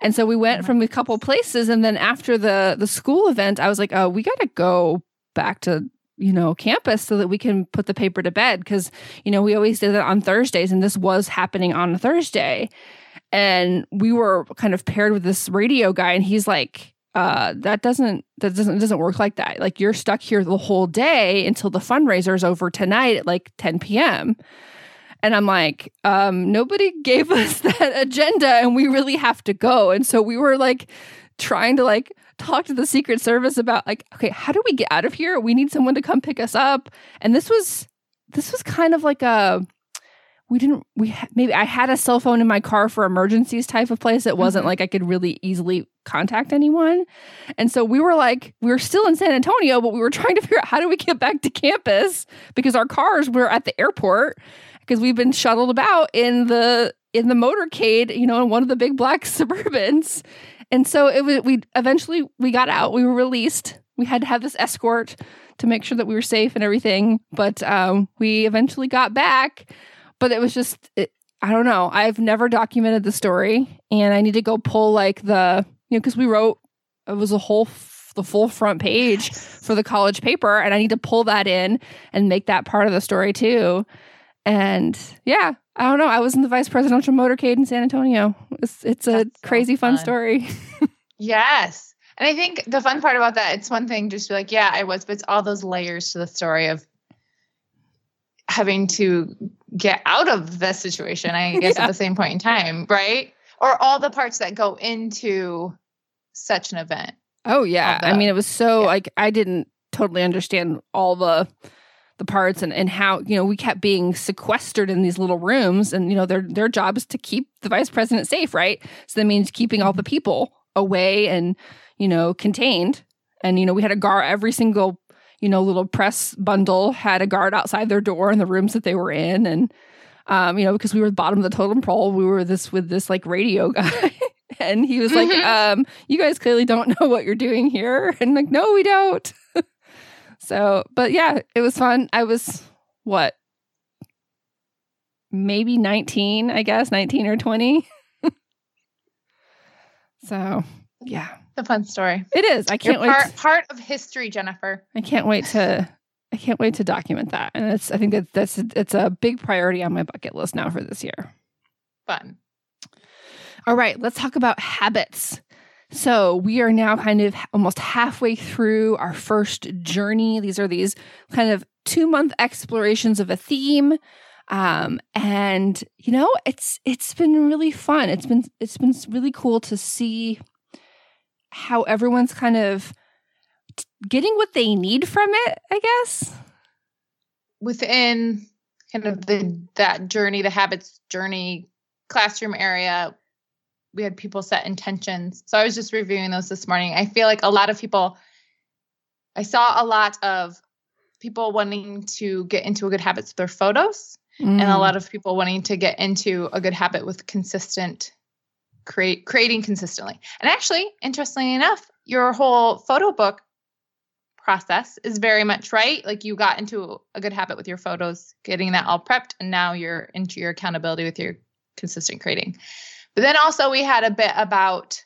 and so we went oh from a couple places and then after the the school event i was like oh we got to go back to you know campus so that we can put the paper to bed. Because you know we always did that on thursdays and this was happening on a thursday. And we were kind of paired with this radio guy and he's like uh that doesn't that doesn't doesn't work like that. Like you're stuck here the whole day until the fundraiser is over tonight at like 10 p.m and i'm like um nobody gave us that agenda and we really have to go. And so we were like trying to like talk to the secret service about like okay how do we get out of here we need someone to come pick us up and this was this was kind of like a we didn't we maybe i had a cell phone in my car for emergencies type of place it wasn't Mhm. like i could really easily contact anyone and so we were like we were still in san antonio but we were trying to figure out how do we get back to campus because our cars were at the airport because we've been shuttled about in the in the motorcade, you know, in one of the big black Suburbans. And so it was, we eventually we got out. We were released. We had to have this escort to make sure that we were safe and everything. But um, we eventually got back. But it was just, it, I don't know. I've never documented the story, and I need to go pull like the you know because we wrote it was a whole f- the full front page for the college paper, and I need to pull that in and make that part of the story too. And yeah, I don't know. I was in the vice presidential motorcade in San Antonio. It's it's a That's crazy so fun. fun story. yes. And I think the fun part about that, it's one thing just to be like, yeah, I was, but it's all those layers to the story of having to get out of the situation, I guess, yeah. at the same point in time, right? Or all the parts that go into such an event. Oh yeah. The, I mean it was so yeah. like I didn't totally understand all the the parts and, and how, you know, we kept being sequestered in these little rooms and, you know, their their job is to keep the vice president safe, right? So that means keeping all the people away and, you know, contained. And, you know, we had a guard every single you know, little press bundle had a guard outside their door in the rooms that they were in. And, um, you know, because we were the bottom of the totem pole, we were this with this like radio guy. and he was like, mm-hmm. um, you guys clearly don't know what you're doing here. And like, no, we don't. So, but yeah, it was fun. I was what? Maybe 19, I guess, 19 or 20. so, yeah a fun story. It is. I can't You're wait. Part, part of history, Jennifer. I can't wait to. I can't wait to document that, and it's. I think that that's it's a big priority on my bucket list now for this year. Fun. All right, let's talk about habits. So we are now kind of almost halfway through our first journey. These are these kind of two month explorations of a theme. Um, and you know, it's it's been really fun. It's been it's been really cool to see how everyone's kind of getting what they need from it, I guess. Within kind of the that journey, the habits journey classroom area, we had people set intentions. So I was just reviewing those this morning. I feel like a lot of people I saw a lot of people wanting to get into a good habit with their photos mm. and a mm. lot of people wanting to get into a good habit with consistent create creating consistently. And actually, interestingly enough, your whole photo book process is very much right. Like you got into a good habit with your photos, getting that all prepped, and now you're into your accountability with your consistent creating. But then also we had a bit about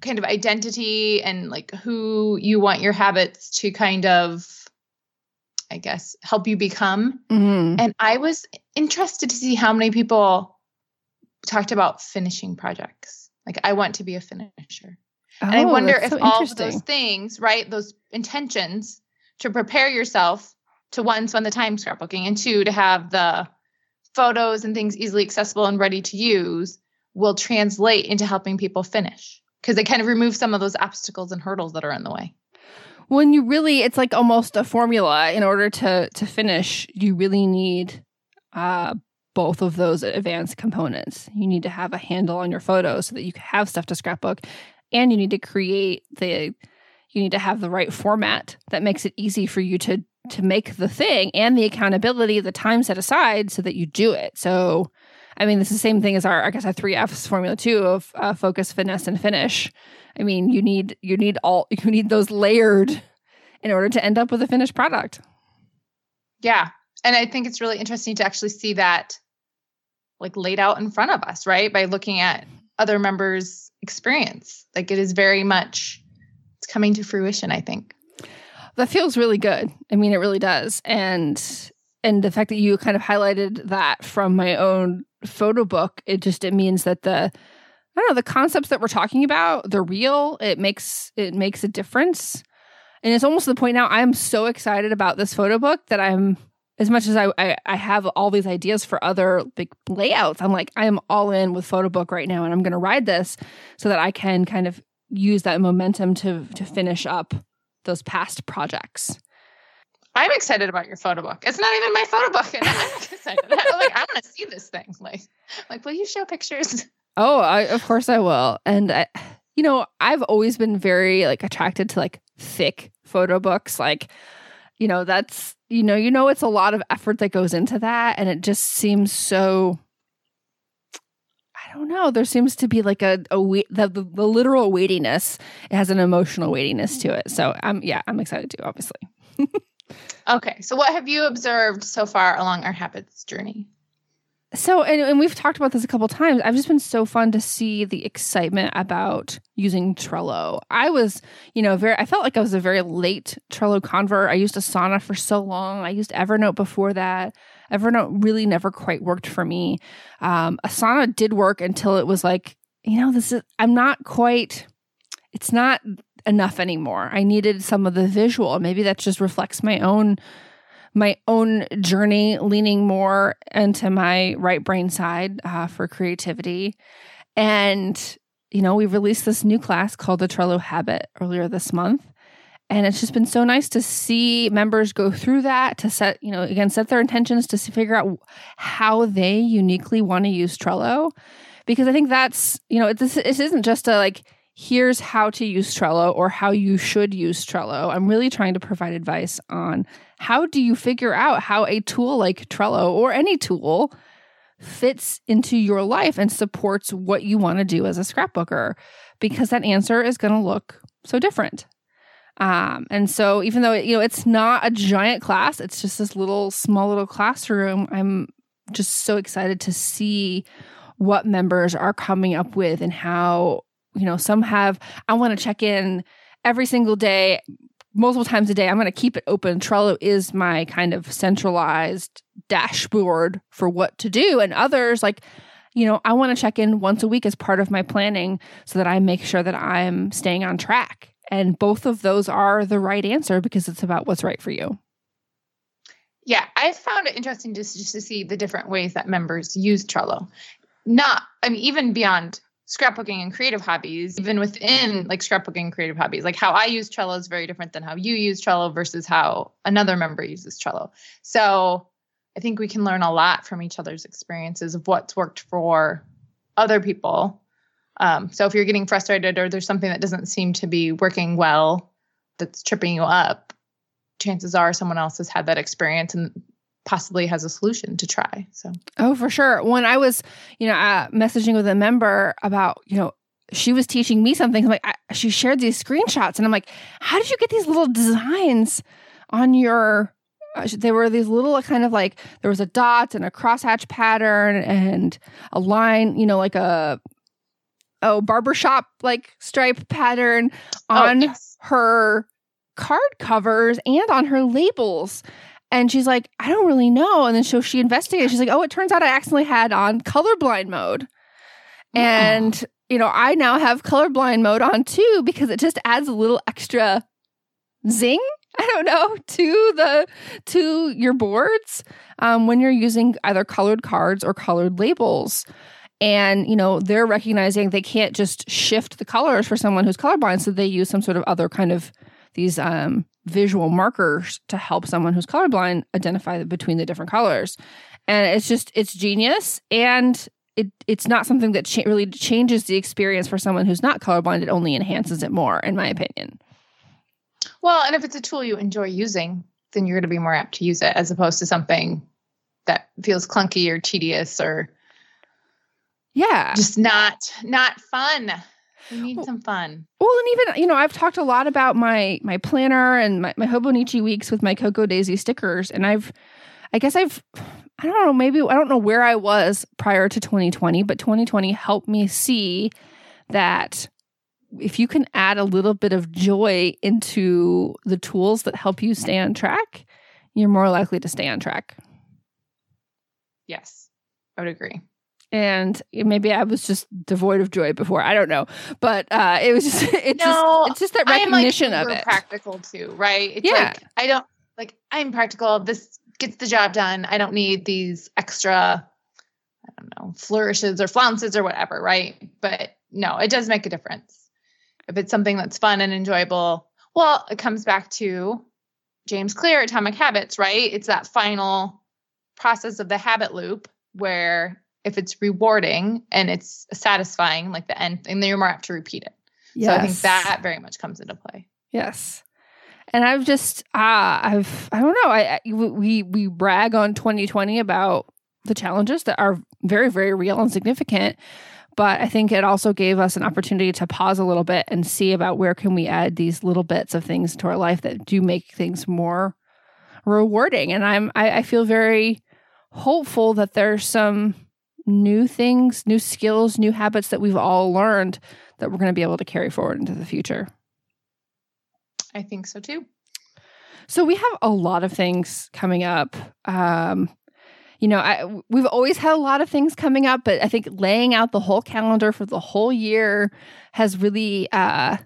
kind of identity and like who you want your habits to kind of I guess help you become. Mm-hmm. And I was interested to see how many people talked about finishing projects. Like I want to be a finisher. Oh, and I oh, wonder if so all of those things, right, those intentions to prepare yourself to one, spend the time scrapbooking, and two, to have the photos and things easily accessible and ready to use will translate into helping people finish. Because they kind of remove some of those obstacles and hurdles that are in the way. When you really it's like almost a formula. In order to to finish you really need uh both of those advanced components. You need to have a handle on your photos so that you have stuff to scrapbook, and you need to create the you need to have the right format that makes it easy for you to to make the thing and the accountability, the time set aside so that you do it. So, I mean, it's the same thing as our I guess our three F's formula too of uh, focus, finesse, and finish. I mean, you need you need all you need those layered in order to end up with a finished product. Yeah. And I think it's really interesting to actually see that like laid out in front of us, right? By looking at other members' experience. Like it is very much it's coming to fruition, I think. That feels really good. I mean, it really does. And and the fact that you kind of highlighted that from my own photo book, it just it means that the I don't know, the concepts that we're talking about, they're real. It makes it makes a difference. And it's almost to the point now I'm so excited about this photo book that I'm as much as I, I, I have all these ideas for other big layouts, I'm like, I am all in with photo book right now, and I'm going to ride this so that I can kind of use that momentum to to finish up those past projects. I'm excited about your photo book. It's not even my photo book, and I'm excited. I'm like, I want to see this thing. Like, like, will you show pictures? Oh, I, of course I will. And I, you know, I've always been very like attracted to like thick photo books. Like, you know, that's you know, you know, it's a lot of effort that goes into that. And it just seems so don't know. There seems to be like a, a weight, the, the, the literal weightiness. It has an emotional weightiness to it. So I'm, yeah, I'm excited too, obviously. okay. So what have you observed so far along our habits journey? So, and, and we've talked about this a couple times. I've just been so fun to see the excitement about using Trello. I was, you know, very, I felt like I was a very late Trello convert. I used Asana for so long. I used Evernote before that. Evernote really never quite worked for me. Um, Asana did work until it was like, you know, this is, I'm not quite, it's not enough anymore. I needed some of the visual. Maybe that just reflects my own my own journey, leaning more into my right brain side uh, for creativity. And, you know, we released this new class called the Trello Habit earlier this month. And it's just been so nice to see members go through that to set, you know, again, set their intentions to figure out how they uniquely want to use Trello. Because I think that's, you know, this, this isn't just a like, here's how to use Trello or how you should use Trello. I'm really trying to provide advice on how do you figure out how a tool like Trello or any tool fits into your life and supports what you want to do as a scrapbooker because that answer is going to look so different. Um, and so even though you know it's not a giant class, it's just this little small little classroom. I'm just so excited to see what members are coming up with and how you know, some have, I want to check in every single day, multiple times a day. I'm going to keep it open. Trello is my kind of centralized dashboard for what to do. And others, like, you know, I want to check in once a week as part of my planning so that I make sure that I'm staying on track. And both of those are the right answer because it's about what's right for you. Yeah, I found it interesting just, just to see the different ways that members use Trello. Not, I mean, even beyond scrapbooking and creative hobbies, even within like scrapbooking and creative hobbies, like how I use Trello is very different than how you use Trello versus how another member uses Trello. So I think we can learn a lot from each other's experiences of what's worked for other people. Um, so if you're getting frustrated or there's something that doesn't seem to be working well that's tripping you up, chances are someone else has had that experience and possibly has a solution to try. So, oh, for sure. When I was, you know, uh, messaging with a member about, you know, she was teaching me something. I'm like, I, she shared these screenshots, and I'm like, how did you get these little designs on your? Uh, there were these little kind of like there was a dot and a crosshatch pattern and a line, you know, like a oh barbershop like stripe pattern oh, on oh, yes. her card covers and on her labels. And she's like, I don't really know. And then so she investigated. She's like, oh, it turns out I accidentally had on colorblind mode. And, you know, I now have colorblind mode on too because it just adds a little extra zing. I don't know to the to your boards um, when you're using either colored cards or colored labels and you know they're recognizing they can't just shift the colors for someone who's colorblind so they use some sort of other kind of these um, visual markers to help someone who's colorblind identify between the different colors. And it's just it's genius and it it's not something that cha- really changes the experience for someone who's not colorblind. It only enhances it more, in my opinion. Well, and if it's a tool you enjoy using, then you're going to be more apt to use it as opposed to something that feels clunky or tedious or yeah, just not not fun. We need some fun. Well, and even you know, I've talked a lot about my my planner and my, my Hobonichi weeks with my Cocoa Daisy stickers, and I've, I guess I've, I don't know, maybe I don't know where I was prior to 2020, but 2020 helped me see that if you can add a little bit of joy into the tools that help you stay on track, you're more likely to stay on track. Yes, I would agree and maybe I was just devoid of joy before. I don't know, but uh, it was just it's no, just it's just that recognition like of it. Practical too, right? It's yeah. Like, I don't like I'm practical. This gets the job done. I don't need these extra, I don't know, flourishes or flounces or whatever, right? But no, it does make a difference if it's something that's fun and enjoyable. Well, it comes back to James Clear, Atomic Habits, right? It's that final process of the habit loop where if it's rewarding and it's satisfying, like the end, and then you're more apt to repeat it. Yes. So I think that very much comes into play. Yes. And I've just, uh, I've, I don't know. I, I we we brag on 2020 about the challenges that are very very real and significant, but I think it also gave us an opportunity to pause a little bit and see about where can we add these little bits of things to our life that do make things more rewarding. And I'm I, I feel very hopeful that there's some new things, new skills, new habits that we've all learned that we're going to be able to carry forward into the future. I think so too. So we have a lot of things coming up. Um, you know, I, we've always had a lot of things coming up, but I think laying out the whole calendar for the whole year has really uh,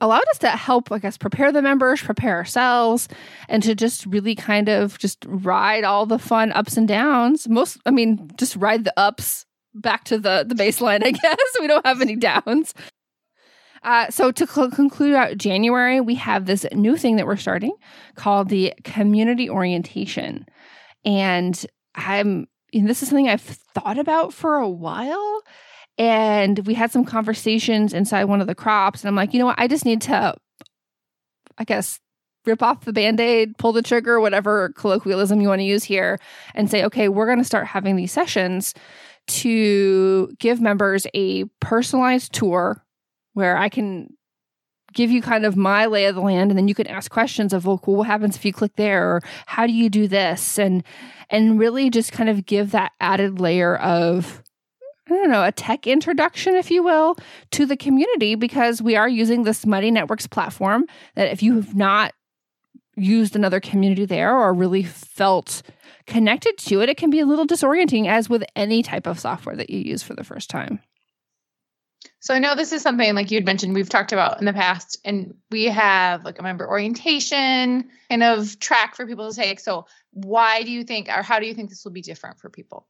allowed us to help, I guess, prepare the members, prepare ourselves, and to just really kind of just ride all the fun ups and downs. Most, I mean, just ride the ups back to the the baseline. I guess we don't have any downs. Uh, so to cl- conclude out January, we have this new thing that we're starting called the community orientation. And I'm, and this is something I've thought about for a while. And we had some conversations inside one of the crops. And I'm like, you know what? I just need to, I guess, rip off the band aid, pull the trigger, whatever colloquialism you want to use here, and say, okay, we're going to start having these sessions to give members a personalized tour where I can give you kind of my lay of the land and then you can ask questions of well, what happens if you click there or how do you do this and and really just kind of give that added layer of I don't know, a tech introduction, if you will, to the community because we are using this Mighty Networks platform that if you have not used another community there or really felt connected to it, it can be a little disorienting as with any type of software that you use for the first time. So I know this is something like you'd mentioned we've talked about in the past, and we have like a member orientation kind of track for people to take. So why do you think, or how do you think this will be different for people?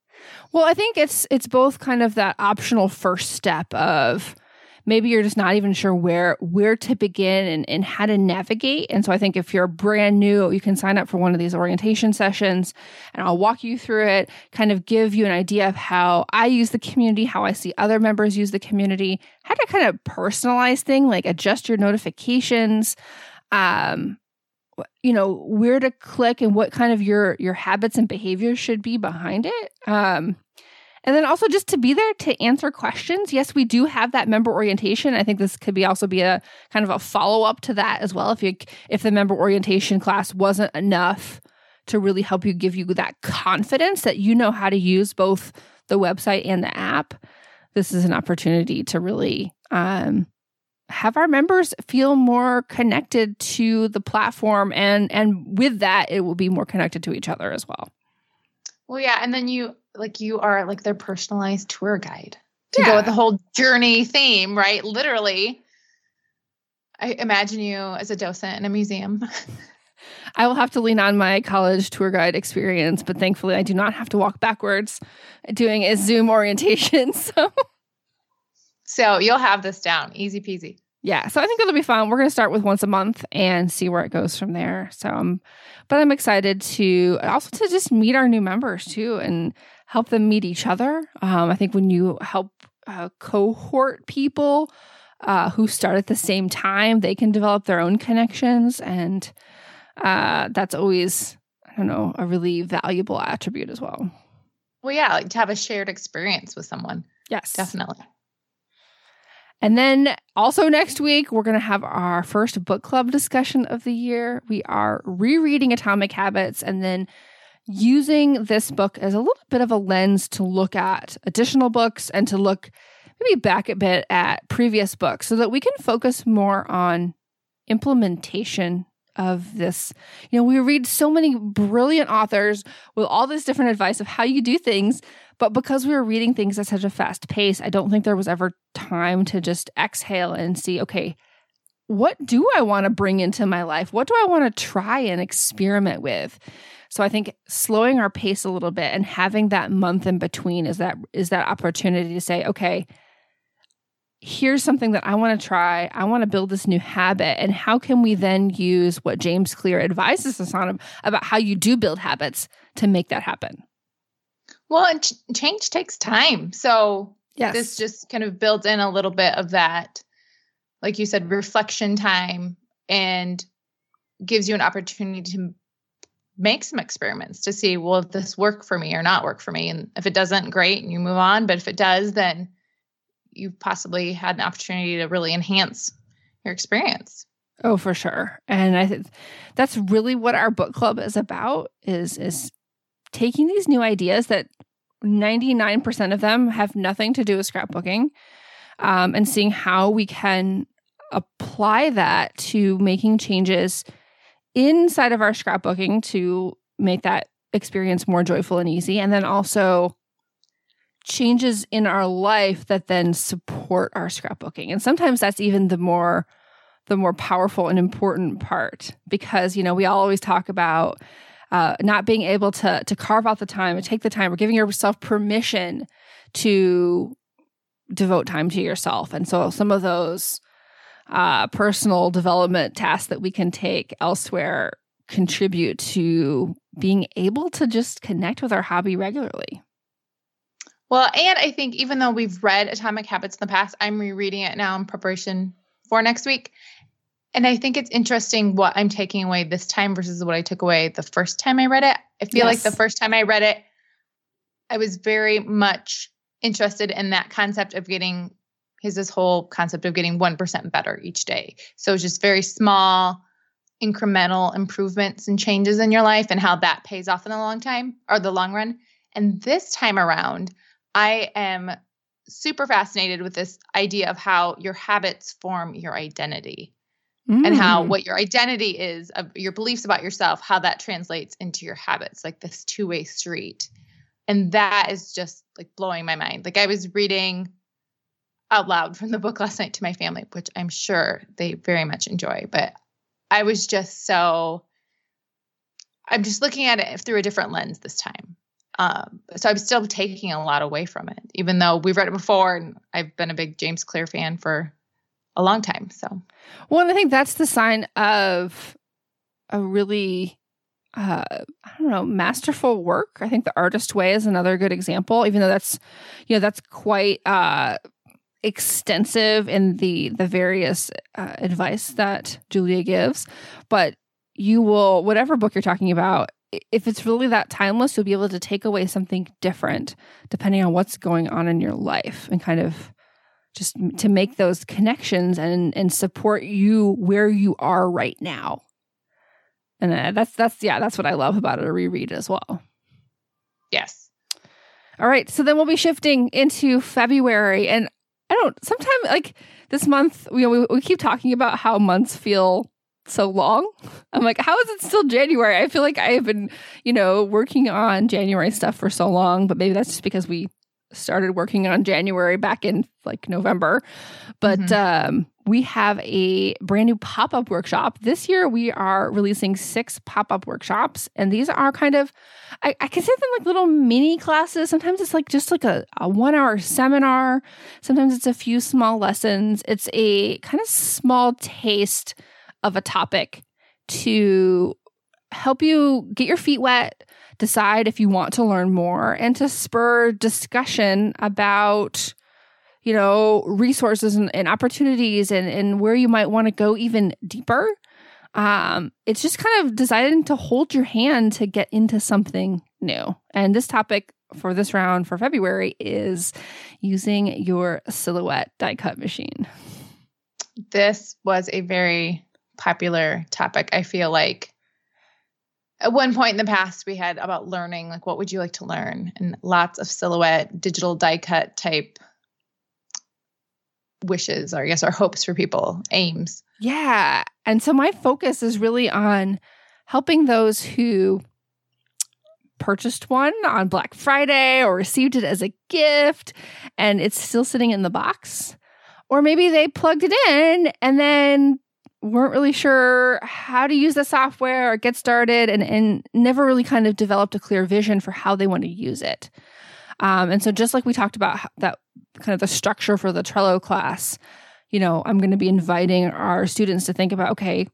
Well, I think it's it's both kind of that optional first step of maybe you're just not even sure where where to begin and, and how to navigate. And so I think if you're brand new, you can sign up for one of these orientation sessions and I'll walk you through it, kind of give you an idea of how I use the community, how I see other members use the community, how to kind of personalize thing, like adjust your notifications. Um, you know where to click and what kind of your your habits and behaviors should be behind it um and then also just to be there to answer questions. Yes, we do have that member orientation. I think this could be also be a kind of a follow up to that as well. If you if the member orientation class wasn't enough to really help you give you that confidence that you know how to use both the website and the app, this is an opportunity to really um, have our members feel more connected to the platform and and with that it will be more connected to each other as well. Well, yeah, and then you like you are like their personalized tour guide to yeah. go with the whole journey theme, right? Literally. I imagine you as a docent in a museum. I will have to lean on my college tour guide experience, but thankfully I do not have to walk backwards doing a Zoom orientation. So So you'll have this down. Easy peasy yeah, so I think it'll be fun. We're going to start with once a month and see where it goes from there. So, um, but I'm excited to also to just meet our new members too and help them meet each other. Um, I think when you help uh, cohort people uh, who start at the same time, they can develop their own connections, and uh, that's always I don't know a really valuable attribute as well. Well, yeah, like to have a shared experience with someone. Yes, definitely. And then also next week, we're going to have our first book club discussion of the year. We are rereading Atomic Habits and then using this book as a little bit of a lens to look at additional books and to look maybe back a bit at previous books so that we can focus more on implementation of this. You know, we read so many brilliant authors with all this different advice of how you do things, but because we were reading things at such a fast pace, I don't think there was ever time to just exhale and see, okay, what do I want to bring into my life? What do I want to try and experiment with? So I think slowing our pace a little bit and having that month in between is that is that opportunity to say, okay, here's something that I want to try. I want to build this new habit. And how can we then use what James Clear advises us on about how you do build habits to make that happen? Well, and ch- change takes time. So yes. this just kind of builds in a little bit of that, like you said, reflection time and gives you an opportunity to make some experiments to see will this work for me or not work for me and if it doesn't great and you move on but if it does then you've possibly had an opportunity to really enhance your experience oh for sure and i think that's really what our book club is about is is taking these new ideas that 99% of them have nothing to do with scrapbooking um, and seeing how we can apply that to making changes inside of our scrapbooking to make that experience more joyful and easy. And then also changes in our life that then support our scrapbooking. And sometimes that's even the more the more powerful and important part because you know we always talk about uh, not being able to to carve out the time and take the time or giving yourself permission to devote time to yourself and so some of those uh, personal development tasks that we can take elsewhere contribute to being able to just connect with our hobby regularly. Well, and I think even though we've read Atomic Habits in the past, I'm rereading it now in preparation for next week. And I think it's interesting what I'm taking away this time versus what I took away the first time I read it. I feel yes. like the first time I read it, I was very much interested in that concept of getting is this whole concept of getting 1% better each day. So it's just very small incremental improvements and changes in your life and how that pays off in the long time or the long run. And this time around, I am super fascinated with this idea of how your habits form your identity. Mm. And how mm. what your identity is of your beliefs about yourself, how that translates into your habits, like this two way street. And that is just like blowing my mind. Like I was reading out loud from the book last night to my family, which I'm sure they very much enjoy. But I was just so, I'm just looking at it through a different lens this time. Um, so I'm still taking a lot away from it, even though we've read it before and I've been a big James Clear fan for a long time. So, well, and I think that's the sign of a really uh, I don't know, masterful work. I think the artist way is another good example, even though that's, you know, that's quite uh, extensive in the the various uh, advice that Julia gives, but you will whatever book you're talking about if it's really that timeless you'll be able to take away something different depending on what's going on in your life and kind of just to make those connections and and support you where you are right now and uh, that's that's yeah that's what i love about it a reread as well yes all right so then we'll be shifting into february and I don't. Sometimes, like this month, you know, we, we keep talking about how months feel so long. I'm like, how is it still January? I feel like I have been, you know, working on January stuff for so long, but maybe that's just because we started working on January back in like November. But mm-hmm. um, we have a brand new pop up workshop. This year, we are releasing six pop up workshops, and these are kind of, I, I consider them like little mini classes. Sometimes it's like just like a, a one hour seminar, sometimes it's a few small lessons. It's a kind of small taste of a topic to help you get your feet wet decide if you want to learn more and to spur discussion about you know resources and, and opportunities and, and where you might want to go even deeper. Um, it's just kind of designed to hold your hand to get into something new. And this topic for this round for february is using your silhouette die cut machine. This was a very popular topic i feel like at one point in the past we had about learning like what would you like to learn? And lots of silhouette digital die cut type wishes or i guess our hopes for people aims. Yeah. And so my focus is really on helping those who purchased one on black friday or received it as a gift and it's still sitting in the box. Or maybe they plugged it in and then weren't really sure how to use the software or get started and, and never really kind of developed a clear vision for how they want to use it. Um, and so, just like we talked about that kind of the structure for the Trello class, you know, I'm going to be inviting our students to think about okay,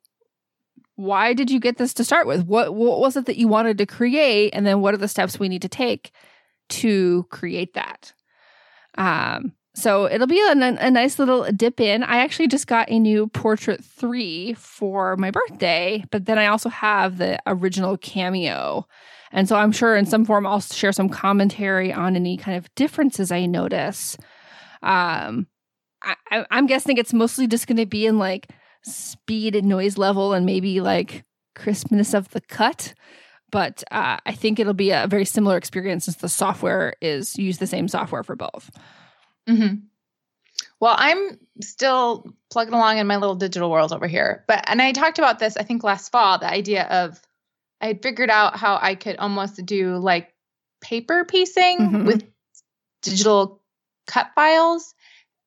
why did you get this to start with? What, what was it that you wanted to create? And then what are the steps we need to take to create that? Um, so it'll be a, a, nice little dip in. I actually just got a new Portrait 3 for my birthday, but then I also have the original Cameo. And so I'm sure in some form I'll share some commentary on any kind of differences I notice. Um, I, I'm guessing it's mostly just going to be in like speed and noise level and maybe like crispness of the cut. But uh, I think it'll be a very similar experience since the software is use the same software for both. Mm-hmm. Well, I'm still plugging along in my little digital world over here. But and I talked about this I think last fall, the idea of I had figured out how I could almost do like paper piecing mm-hmm. with digital cut files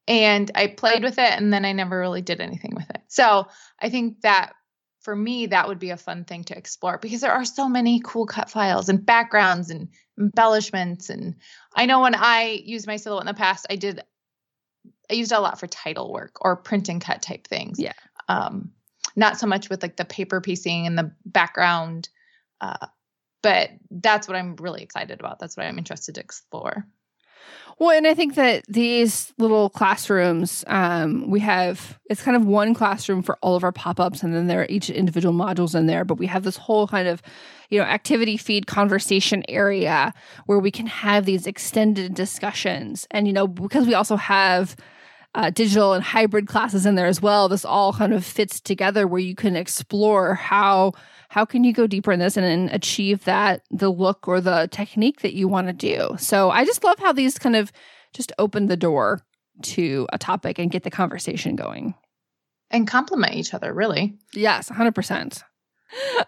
and I played with it and then I never really did anything with it. So, I think that for me that would be a fun thing to explore because there are so many cool cut files and backgrounds and embellishments and I know when I used my silhouette in the past I did I used it a lot for title work or print and cut type things. Yeah. Um not so much with like the paper piecing and the background uh but that's what I'm really excited about. That's what I'm interested to explore. Well, and I think that these little classrooms, um, we have it's kind of one classroom for all of our pop ups, and then there are each individual modules in there. But we have this whole kind of, you know, activity feed conversation area where we can have these extended discussions. And, you know, because we also have uh, digital and hybrid classes in there as well, this all kind of fits together where you can explore how how can you go deeper in this and, and achieve that the look or the technique that you want to do? So i just love how these kind of just open the door to a topic and get the conversation going. And complement each other really. Yes 100%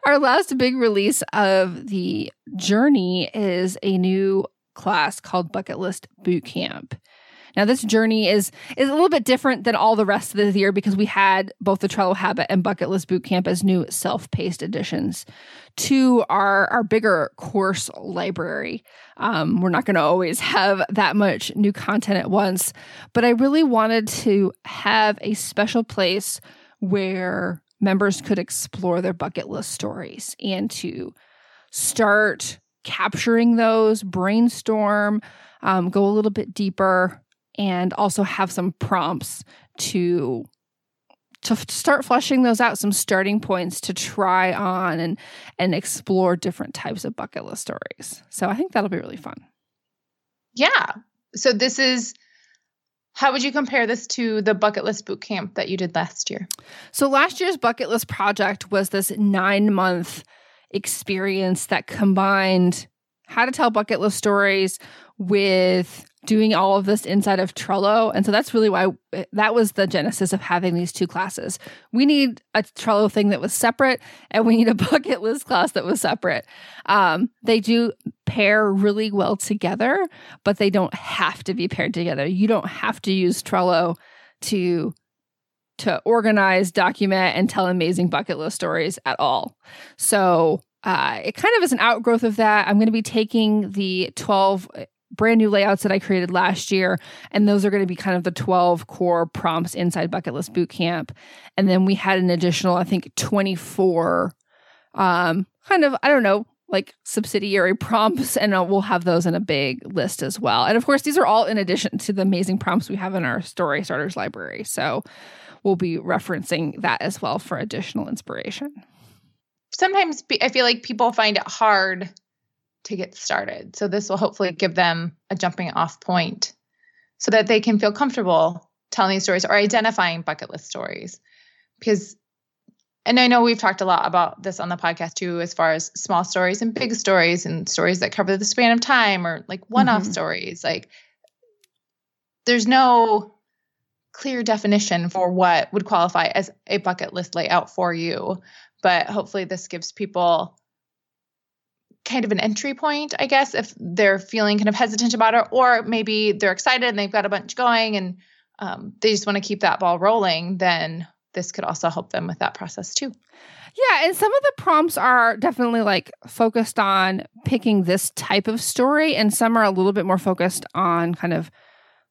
our last big release of the journey is a new class called bucket list boot camp now, this journey is is a little bit different than all the rest of the year because we had both the Trello Habit and Bucket List Bootcamp as new self-paced additions to our our bigger course library. Um, we're not going to always have that much new content at once, but I really wanted to have a special place where members could explore their bucket list stories and to start capturing those, brainstorm, um, go a little bit deeper, and also have some prompts to to start fleshing those out some starting points to try on and and explore different types of bucket list stories. So i think that'll be really fun. Yeah. So this is how would you compare this to the bucket list boot camp that you did last year? So last year's bucket list project was this nine month experience that combined how to tell bucket list stories with doing all of this inside of Trello. And so that's really why eh, that was the genesis of having these two classes. We need a Trello thing that was separate, and we need a bucket list class that was separate. Um, they do pair really well together, but they don't have to be paired together. You don't have to use Trello to to organize, document, and tell amazing bucket list stories at all. So uh, it kind of is an outgrowth of that. I'm going to be taking the 12 brand new layouts that I created last year. And those are going to be kind of the 12 core prompts inside Bucket List Bootcamp. And then we had an additional, I think, 24 um, kind of, I don't know, like subsidiary prompts. And uh, we'll have those in a big list as well. And of course, these are all in addition to the amazing prompts we have in our Story Starters library. So we'll be referencing that as well for additional inspiration. Sometimes I feel like people find it hard to get started. So this will hopefully give them a jumping off point so that they can feel comfortable telling these stories or identifying bucket list stories. Because and I know we've talked a lot about this on the podcast too, as far as small stories and big stories and stories that cover the span of time or like one off mm-hmm. stories. Like there's no clear definition for what would qualify as a bucket list layout for you. But hopefully, this gives people kind of an entry point, I guess, if they're feeling kind of hesitant about it, or maybe they're excited and they've got a bunch going and um, they just want to keep that ball rolling, then this could also help them with that process too. Yeah, and some of the prompts are definitely like focused on picking this type of story, and some are a little bit more focused on kind of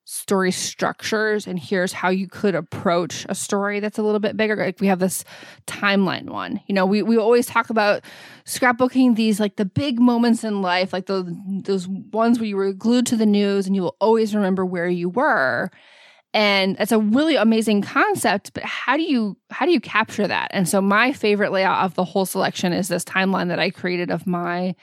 story structures and here's how you could approach a story that's a little bit bigger. Like we have this timeline one. You know we, we always talk about scrapbooking these like the big moments in life like those those ones where you were glued to the news and you will always remember where you were. And it's a really amazing concept but how do you how do you capture that? And so my favorite layout of the whole selection is this timeline that i created of my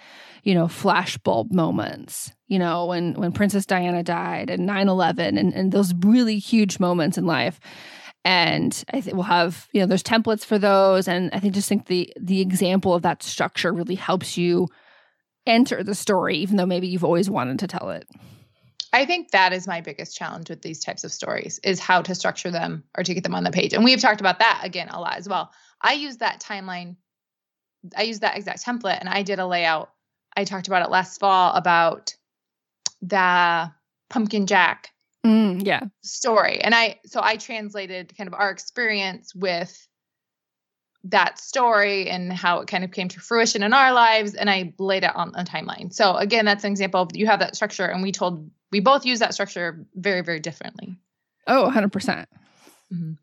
you know flashbulb moments you know, when when Princess Diana died and 9/11 and and those really huge moments in life. And I think we'll have, you know, there's templates for those and I think just think the the example of that structure really helps you enter the story even though maybe you've always wanted to tell it. I think that is my biggest challenge with these types of stories is how to structure them or to get them on the page. And we've talked about that again a lot as well. I use that timeline I use that exact template and I did a layout. I talked about it last fall about the pumpkin jack mm, yeah. story. And i so i translated kind of our experience with that story and how it kind of came to fruition in our lives and i laid it on a timeline. So again that's an example of you have that structure and we told we both use that structure very very differently. Oh 100%. Mm-hmm.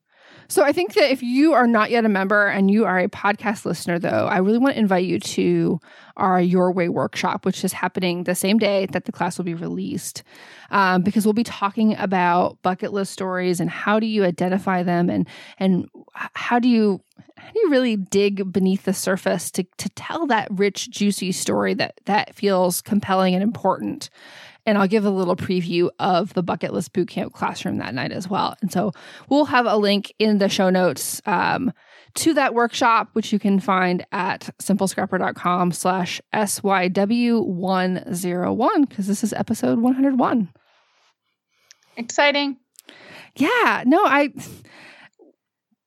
So I think that if you are not yet a member and you are a podcast listener, though, I really want to invite you to our Your Way workshop, which is happening the same day that the class will be released, um, because we'll be talking about bucket list stories and how do you identify them and and how do you how do you really dig beneath the surface to to tell that rich, juicy story that that feels compelling and important and I'll give a little preview of the bucket list bootcamp classroom that night as well. And so we'll have a link in the show notes um, to that workshop, which you can find at simplescrapper.com slash SYW101, because this is episode 101. Exciting. Yeah, no, I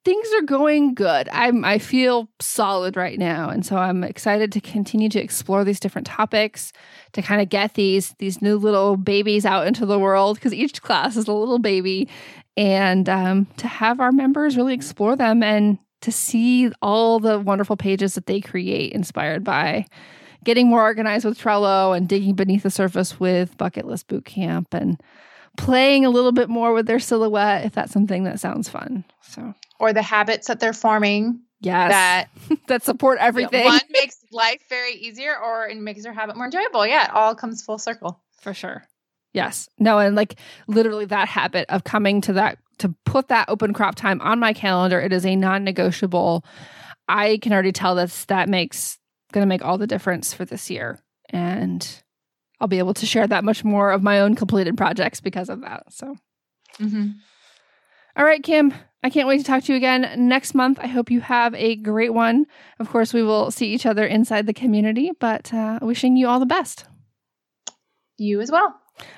things are going good. I'm I feel solid right now, and so I'm excited to continue to explore these different topics to kind of get these these new little babies out into the world because each class is a little baby, and um, to have our members really explore them and to see all the wonderful pages that they create inspired by getting more organized with Trello and digging beneath the surface with Bucket List Bootcamp and playing a little bit more with their silhouette if that's something that sounds fun. So or the habits that they're forming. Yes. That that support everything. You know, one makes life very easier or it makes their habit more enjoyable. Yeah, it all comes full circle. For sure. Yes. No, and like literally that habit of coming to that to put that open crop time on my calendar, it is a non-negotiable. I can already tell this that makes going to make all the difference for this year. And I'll be able to share that much more of my own completed projects because of that. So, mm-hmm. All right, Kim, I can't wait to talk to you again next month. I hope you have a great one. Of course, we will see each other inside the community, but uh, wishing you all the best. You as well.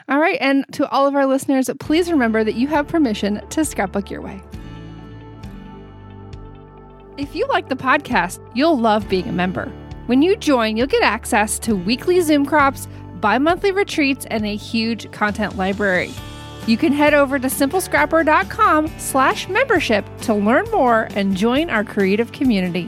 All right. And to all of our listeners, please remember that you have permission to scrapbook your way. If you like the podcast, you'll love being a member. When you join, you'll get access to weekly Zoom crops, bi monthly retreats, and a huge content library. You can head over to simplescrapper.com slash membership to learn more and join our creative community.